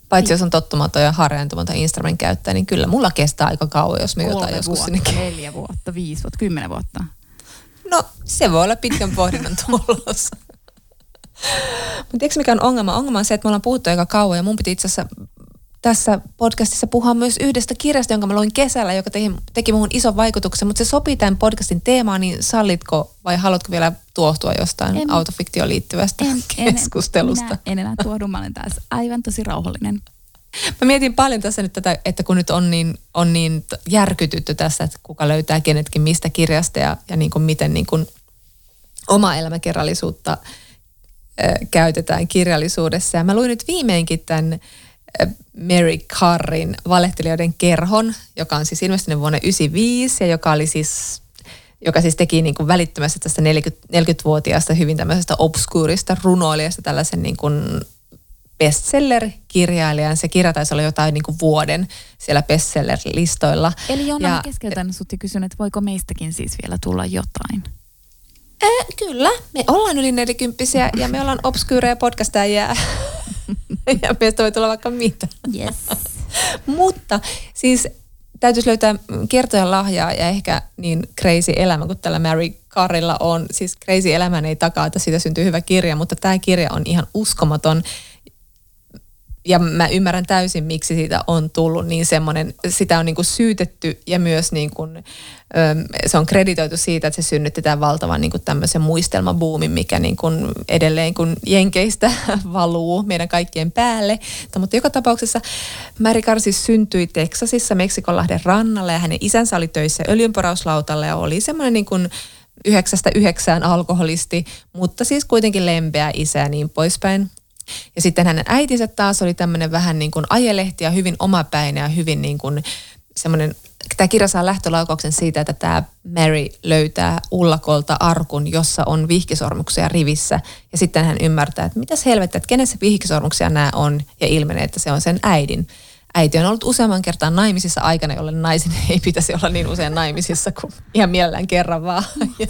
Paitsi jos on tottumaton ja harjaantumaton Instagramin käyttäjä, niin kyllä mulla kestää aika kauan, jos me jotain joskus vuotta, sinne... neljä vuotta, viisi vuotta, kymmenen vuotta. No, se voi olla pitkän pohdinnan tulos. Mutta tiedätkö mikä on ongelma? Ongelma on se, että me ollaan puhuttu aika kauan ja mun piti itse asiassa tässä podcastissa puhua myös yhdestä kirjasta, jonka mä luin kesällä, joka teki, teki muhun ison vaikutuksen, mutta se sopii tämän podcastin teemaan, niin sallitko vai haluatko vielä tuohtua jostain en, autofiktioon liittyvästä en, keskustelusta? En, en enää tuodu, mä olen taas aivan tosi rauhallinen. Mä mietin paljon tässä nyt tätä, että kun nyt on niin, on niin järkytytty tässä, että kuka löytää kenetkin mistä kirjasta ja, ja niin kuin miten niin kuin oma elämäkerrallisuutta käytetään kirjallisuudessa. Ja mä luin nyt viimeinkin tämän Mary Carrin valehtelijoiden kerhon, joka on siis ilmestynyt vuonna 1995 ja joka oli siis joka siis teki niin kuin välittömästi tästä 40, 40-vuotiaasta hyvin tämmöisestä obskuurista runoilijasta tällaisen niin kuin bestseller-kirjailijan. Se kirja taisi olla jotain niin kuin vuoden siellä bestseller-listoilla. Eli Jonna, ja, keskeytän sut ja kysyn, että voiko meistäkin siis vielä tulla jotain? Äh, kyllä, me ollaan yli 40 ja me ollaan obskyyreja podcastajia ja meistä voi tulla vaikka mitä. Yes. Mutta siis täytyisi löytää kertoja lahjaa ja ehkä niin crazy elämä kuin tällä Mary Carrilla on. Siis crazy elämän ei takaa, että siitä syntyy hyvä kirja, mutta tämä kirja on ihan uskomaton ja mä ymmärrän täysin, miksi siitä on tullut niin semmoinen, sitä on niin kuin syytetty ja myös niin kuin, se on kreditoitu siitä, että se synnytti tämän valtavan niin kuin tämmöisen muistelmabuumin, mikä niin kuin edelleen kun Jenkeistä valuu meidän kaikkien päälle. Mutta joka tapauksessa Mary Karsi syntyi Teksasissa Meksikonlahden rannalla ja hänen isänsä oli töissä öljynporauslautalla ja oli semmoinen niin kuin yhdeksästä yhdeksään alkoholisti, mutta siis kuitenkin lempeä isä ja niin poispäin. Ja sitten hänen äitinsä taas oli tämmöinen vähän niin kuin ajelehti ja hyvin omapäinen ja hyvin niin kuin semmoinen, tämä kirja saa lähtölaukauksen siitä, että tämä Mary löytää ullakolta arkun, jossa on vihkisormuksia rivissä. Ja sitten hän ymmärtää, että mitäs helvettä, että kenessä vihkisormuksia nämä on ja ilmenee, että se on sen äidin. Äiti on ollut useamman kertaan naimisissa aikana, jolle naisen ei pitäisi olla niin usein naimisissa kuin ihan mielellään kerran vaan. Ja,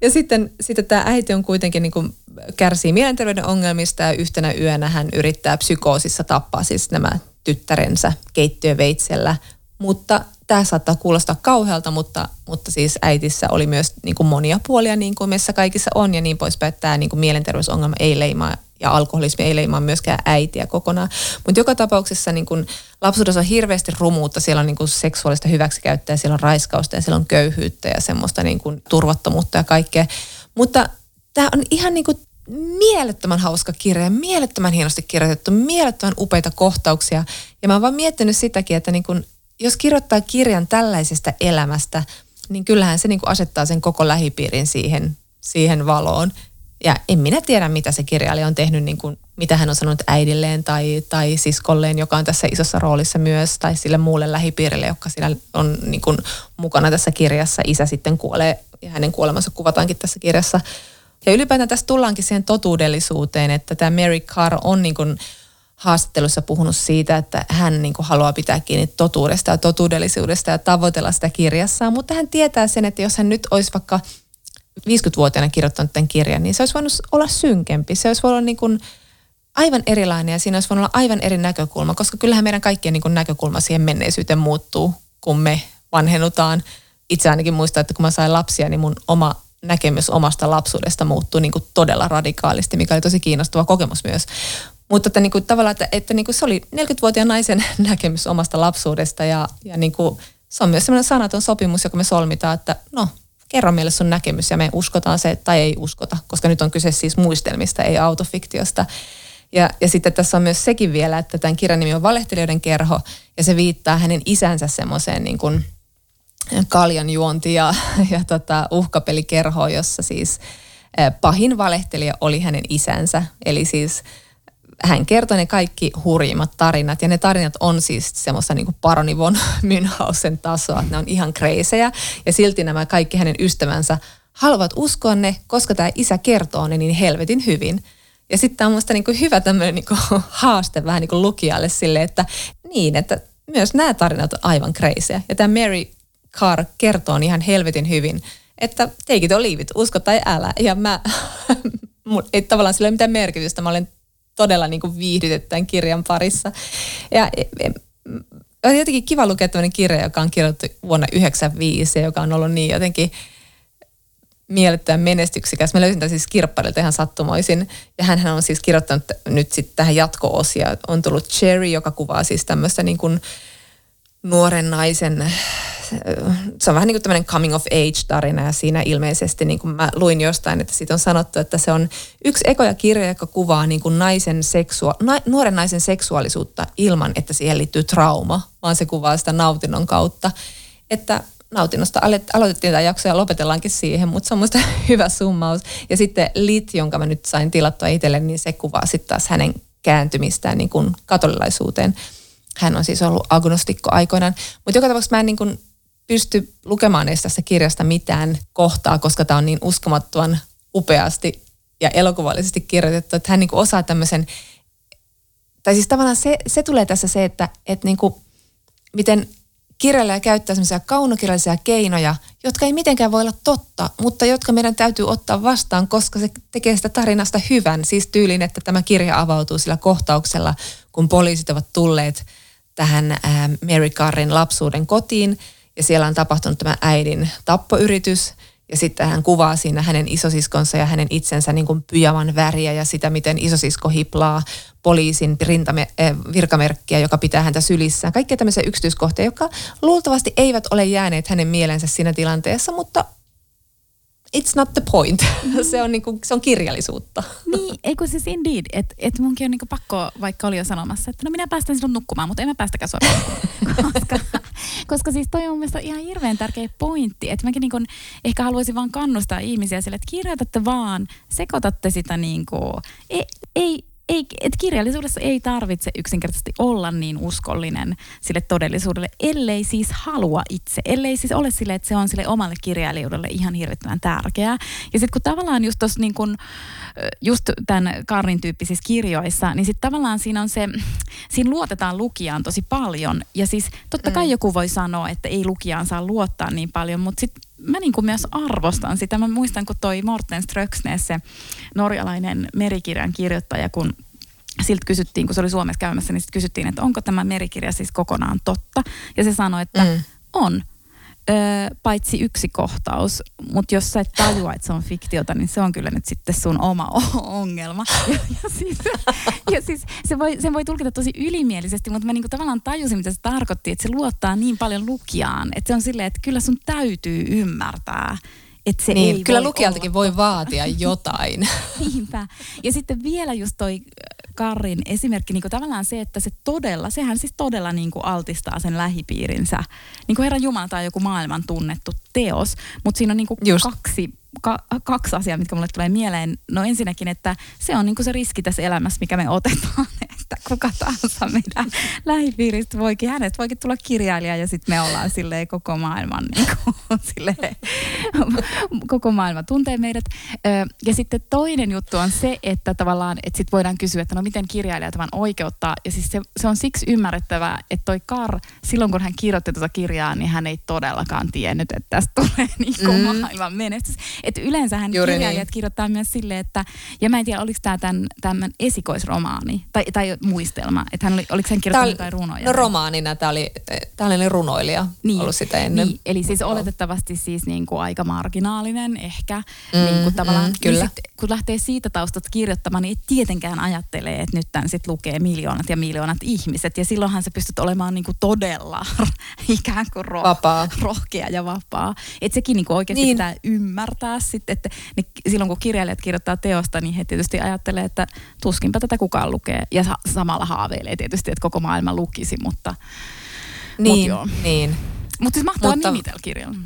ja sitten, sitten tämä äiti on kuitenkin niin kuin kärsii mielenterveyden ongelmista ja yhtenä yönä hän yrittää psykoosissa tappaa siis nämä tyttärensä keittiöveitsellä. Mutta tämä saattaa kuulostaa kauhealta, mutta, mutta siis äitissä oli myös niin kuin monia puolia, niin kuin meissä kaikissa on ja niin poispäin, että tämä niin kuin mielenterveysongelma ei leimaa ja alkoholismi ei leimaa myöskään äitiä kokonaan. Mutta joka tapauksessa niin kun lapsuudessa on hirveästi rumuutta, siellä on niin kun seksuaalista hyväksikäyttöä, siellä on raiskausta ja siellä on köyhyyttä ja semmoista niin kun turvattomuutta ja kaikkea. Mutta tämä on ihan niin kuin mielettömän hauska kirja, mielettömän hienosti kirjoitettu, mielettömän upeita kohtauksia. Ja mä oon vaan miettinyt sitäkin, että niin kun, jos kirjoittaa kirjan tällaisesta elämästä, niin kyllähän se niin asettaa sen koko lähipiirin siihen, siihen valoon. Ja en minä tiedä, mitä se kirjailija on tehnyt, niin kuin, mitä hän on sanonut äidilleen tai, tai siskolleen, joka on tässä isossa roolissa myös, tai sille muulle lähipiirille, joka siellä on niin kuin, mukana tässä kirjassa. Isä sitten kuolee ja hänen kuolemansa kuvataankin tässä kirjassa. Ja ylipäätään tässä tullaankin siihen totuudellisuuteen, että tämä Mary Carr on niin kuin haastattelussa puhunut siitä, että hän niin kuin haluaa pitää kiinni totuudesta ja totuudellisuudesta ja tavoitella sitä kirjassaan, mutta hän tietää sen, että jos hän nyt olisi vaikka 50-vuotiaana kirjoittanut tämän kirjan, niin se olisi voinut olla synkempi. Se olisi voinut olla niin kuin aivan erilainen ja siinä olisi voinut olla aivan eri näkökulma, koska kyllähän meidän kaikkien niin kuin näkökulma siihen menneisyyteen muuttuu, kun me vanhennutaan. Itse ainakin muistan, että kun mä sain lapsia, niin mun oma näkemys omasta lapsuudesta muuttui niin kuin todella radikaalisti, mikä oli tosi kiinnostava kokemus myös. Mutta että niin kuin, tavallaan, että, että niin kuin se oli 40-vuotiaan naisen näkemys omasta lapsuudesta ja, ja niin kuin, se on myös sellainen sanaton sopimus, joka me solmitaan, että no, kerro meille sun näkemys ja me uskotaan se tai ei uskota, koska nyt on kyse siis muistelmista, ei autofiktiosta. Ja, ja sitten tässä on myös sekin vielä, että tämän kirjan nimi on Valehtelijoiden kerho ja se viittaa hänen isänsä semmoiseen niin kuin, kaljanjuonti ja, ja tota, uhkapelikerho, jossa siis pahin valehtelija oli hänen isänsä. Eli siis hän kertoi ne kaikki hurjimmat tarinat. Ja ne tarinat on siis semmoista niin paroni von Münhausen tasoa, että ne on ihan kreisejä. Ja silti nämä kaikki hänen ystävänsä haluavat uskoa ne, koska tämä isä kertoo ne niin helvetin hyvin. Ja sitten tämä on minusta niin hyvä tämmöinen niin haaste vähän niin lukijalle sille, että niin, että myös nämä tarinat on aivan kreisejä. Ja tämä Mary Carr kertoo ihan helvetin hyvin, että take it or leave it, usko tai älä. Ja mä, ei tavallaan sillä ole mitään merkitystä. Mä olen todella niin kuin viihdytetty tämän kirjan parissa. Ja e, e, on jotenkin kiva lukea tämmöinen kirja, joka on kirjoitettu vuonna 1995 ja joka on ollut niin jotenkin mielettömän menestyksikäs. Mä löysin tämän siis kirpparilta ihan sattumoisin. Ja hän on siis kirjoittanut nyt sitten tähän jatko-osia. On tullut Cherry, joka kuvaa siis tämmöistä niin kuin nuoren naisen se on vähän niin kuin tämmöinen coming of age tarina ja siinä ilmeisesti niin kuin mä luin jostain, että siitä on sanottu, että se on yksi ekoja kirja, joka kuvaa niin kuin naisen seksua- na, nuoren naisen seksuaalisuutta ilman, että siihen liittyy trauma, vaan se kuvaa sitä nautinnon kautta. Että nautinnosta aloitettiin tämä jakso ja lopetellaankin siihen, mutta se on muista hyvä summaus. Ja sitten Lit, jonka mä nyt sain tilattua itselle, niin se kuvaa sitten taas hänen kääntymistään niin kuin katolilaisuuteen. Hän on siis ollut agnostikko aikoinaan. Mutta joka tapauksessa mä en niin kuin pysty lukemaan edes tässä kirjasta mitään kohtaa, koska tämä on niin uskomattoman upeasti ja elokuvallisesti kirjoitettu, että hän niin kuin osaa tämmöisen, tai siis tavallaan se, se tulee tässä se, että, että niin kuin, miten kirjailija käyttää semmoisia kaunokirjallisia keinoja, jotka ei mitenkään voi olla totta, mutta jotka meidän täytyy ottaa vastaan, koska se tekee sitä tarinasta hyvän. Siis tyylin, että tämä kirja avautuu sillä kohtauksella, kun poliisit ovat tulleet tähän Mary Carrin lapsuuden kotiin – ja siellä on tapahtunut tämä äidin tappoyritys ja sitten hän kuvaa siinä hänen isosiskonsa ja hänen itsensä niin kuin pyjaman väriä ja sitä, miten isosisko hiplaa poliisin rintame, virkamerkkiä, joka pitää häntä sylissään. Kaikkia tämmöisiä yksityiskohtia, jotka luultavasti eivät ole jääneet hänen mielensä siinä tilanteessa, mutta it's not the point. Se, on niinku, se on kirjallisuutta. Niin, eikö siis indeed, että et munkin on niinku pakko, vaikka oli jo sanomassa, että no minä päästän sinut nukkumaan, mutta en mä päästäkään sua koska, koska siis toi on mielestäni ihan hirveän tärkeä pointti, että mäkin niinku ehkä haluaisin vaan kannustaa ihmisiä sille, että kirjoitatte vaan, sekoitatte sitä niinku, ei, ei ei, et kirjallisuudessa ei tarvitse yksinkertaisesti olla niin uskollinen sille todellisuudelle, ellei siis halua itse. Ellei siis ole sille, että se on sille omalle kirjailijuudelle ihan hirvittävän tärkeää. Ja sitten kun tavallaan just tuossa niin kun, just tämän Karin tyyppisissä kirjoissa, niin sitten tavallaan siinä on se, siinä luotetaan lukijaan tosi paljon. Ja siis totta kai mm. joku voi sanoa, että ei lukijaan saa luottaa niin paljon, mutta sitten mä niin kuin myös arvostan sitä. Mä muistan, kun toi Morten Ströksnes, se norjalainen merikirjan kirjoittaja, kun siltä kysyttiin, kun se oli Suomessa käymässä, niin sitten kysyttiin, että onko tämä merikirja siis kokonaan totta. Ja se sanoi, että mm. on öö, paitsi yksi kohtaus, mutta jos sä et tajua, että se on fiktiota, niin se on kyllä nyt sitten sun oma ongelma. Ja, ja, siis, ja siis se voi, sen voi tulkita tosi ylimielisesti, mutta mä niinku tavallaan tajusin, mitä se tarkoitti, että se luottaa niin paljon lukijaan, että se on silleen, että kyllä sun täytyy ymmärtää, että se niin, ei kyllä lukijaltakin olla. voi vaatia jotain. Niinpä. Ja sitten vielä just toi Karrin esimerkki, niin kuin tavallaan se, että se todella, sehän siis todella niin kuin altistaa sen lähipiirinsä. Niin kuin Herra Jumala tai joku maailman tunnettu teos, mutta siinä on niin kuin kaksi ka, kaksi asiaa, mitkä mulle tulee mieleen. No ensinnäkin, että se on niinku se riski tässä elämässä, mikä me otetaan, että kuka tahansa meidän lähipiiristä voikin, hänet voikin tulla kirjailija ja sitten me ollaan silleen koko maailman, niinku, silleen, koko maailma tuntee meidät. Ja sitten toinen juttu on se, että tavallaan, että sitten voidaan kysyä, että no miten kirjailija tämän oikeuttaa. Ja siis se, se on siksi ymmärrettävää, että toi Kar, silloin kun hän kirjoitti tuota kirjaa, niin hän ei todellakaan tiennyt, että tästä tulee niinku mm. maailman menestys. Että yleensähän Juuri kirjailijat niin. kirjoittaa myös silleen, että, ja mä en tiedä, oliko tämä tämän, tämän esikoisromaani tai, tai muistelma, että hän oli, oliko hän kirjoittanut jotain runoja? No romaanina tämä oli, tämä oli runoilija niin, ollut sitä ennen. Niin, eli siis oletettavasti siis niin kuin aika marginaalinen ehkä, mm, niin kuin tavallaan, mm, kyllä. Niin sit, kun lähtee siitä taustat kirjoittamaan, niin ei tietenkään ajattelee, että nyt tämän sit lukee miljoonat ja miljoonat ihmiset, ja silloinhan sä pystyt olemaan niin kuin todella ikään kuin ro- vapaa. rohkea ja vapaa. Että sekin niin kuin oikeasti niin. pitää ymmärtää sitten, että ne, silloin kun kirjailijat kirjoittaa teosta, niin he tietysti ajattelee, että tuskinpä tätä kukaan lukee. Ja samalla haaveilee tietysti, että koko maailma lukisi, mutta niin, mut joo. niin. Mutta siis mahtava Mutta- nimi tällä kirjalla.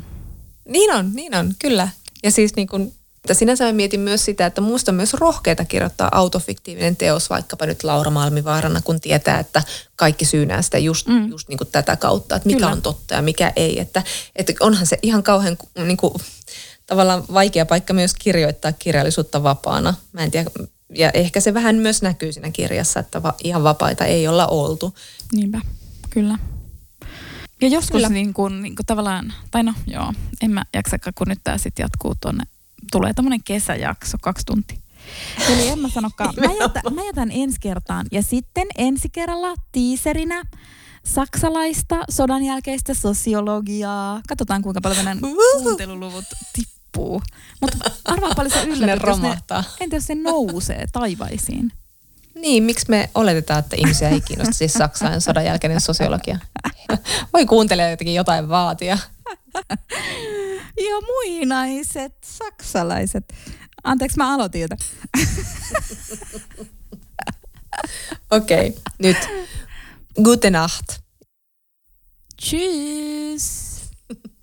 Niin on, niin on, kyllä. Ja siis niin kuin, että sinänsä mä mietin myös sitä, että musta on myös rohkeita kirjoittaa autofiktiivinen teos, vaikkapa nyt Laura Malmivaarana, kun tietää, että kaikki syynää sitä just, mm. just niin kuin tätä kautta, että mikä Kyllä. on totta ja mikä ei. Että, että onhan se ihan kauhean niin kuin, tavallaan vaikea paikka myös kirjoittaa kirjallisuutta vapaana. Mä en tiedä, ja ehkä se vähän myös näkyy siinä kirjassa, että va, ihan vapaita ei olla oltu. Niinpä, kyllä. Ja joskus Kyllä. niin kuin, niin kuin tavallaan, tai no joo, en mä jaksakaan, kun nyt tää sitten jatkuu tuonne, tulee tämmönen kesäjakso, kaksi tuntia. Eli en mä sanokaan, mä jätän, mä jätän ensi kertaan. Ja sitten ensi kerralla tiiserinä saksalaista sodan jälkeistä sosiologiaa. Katsotaan kuinka paljon meidän kuunteluluvut tippuu. Mutta arvaa paljon se Ne yllätys, jos ne, romahtaa. entä jos se nousee taivaisiin? Niin, miksi me oletetaan, että ihmisiä ei kiinnosta siis Saksan sodan jälkeinen sosiologia? Voi kuunteleja jotenkin jotain vaatia. Ja muinaiset saksalaiset. Anteeksi, mä aloitin jotain. Okei, okay, nyt. Gute Nacht. Tschüss.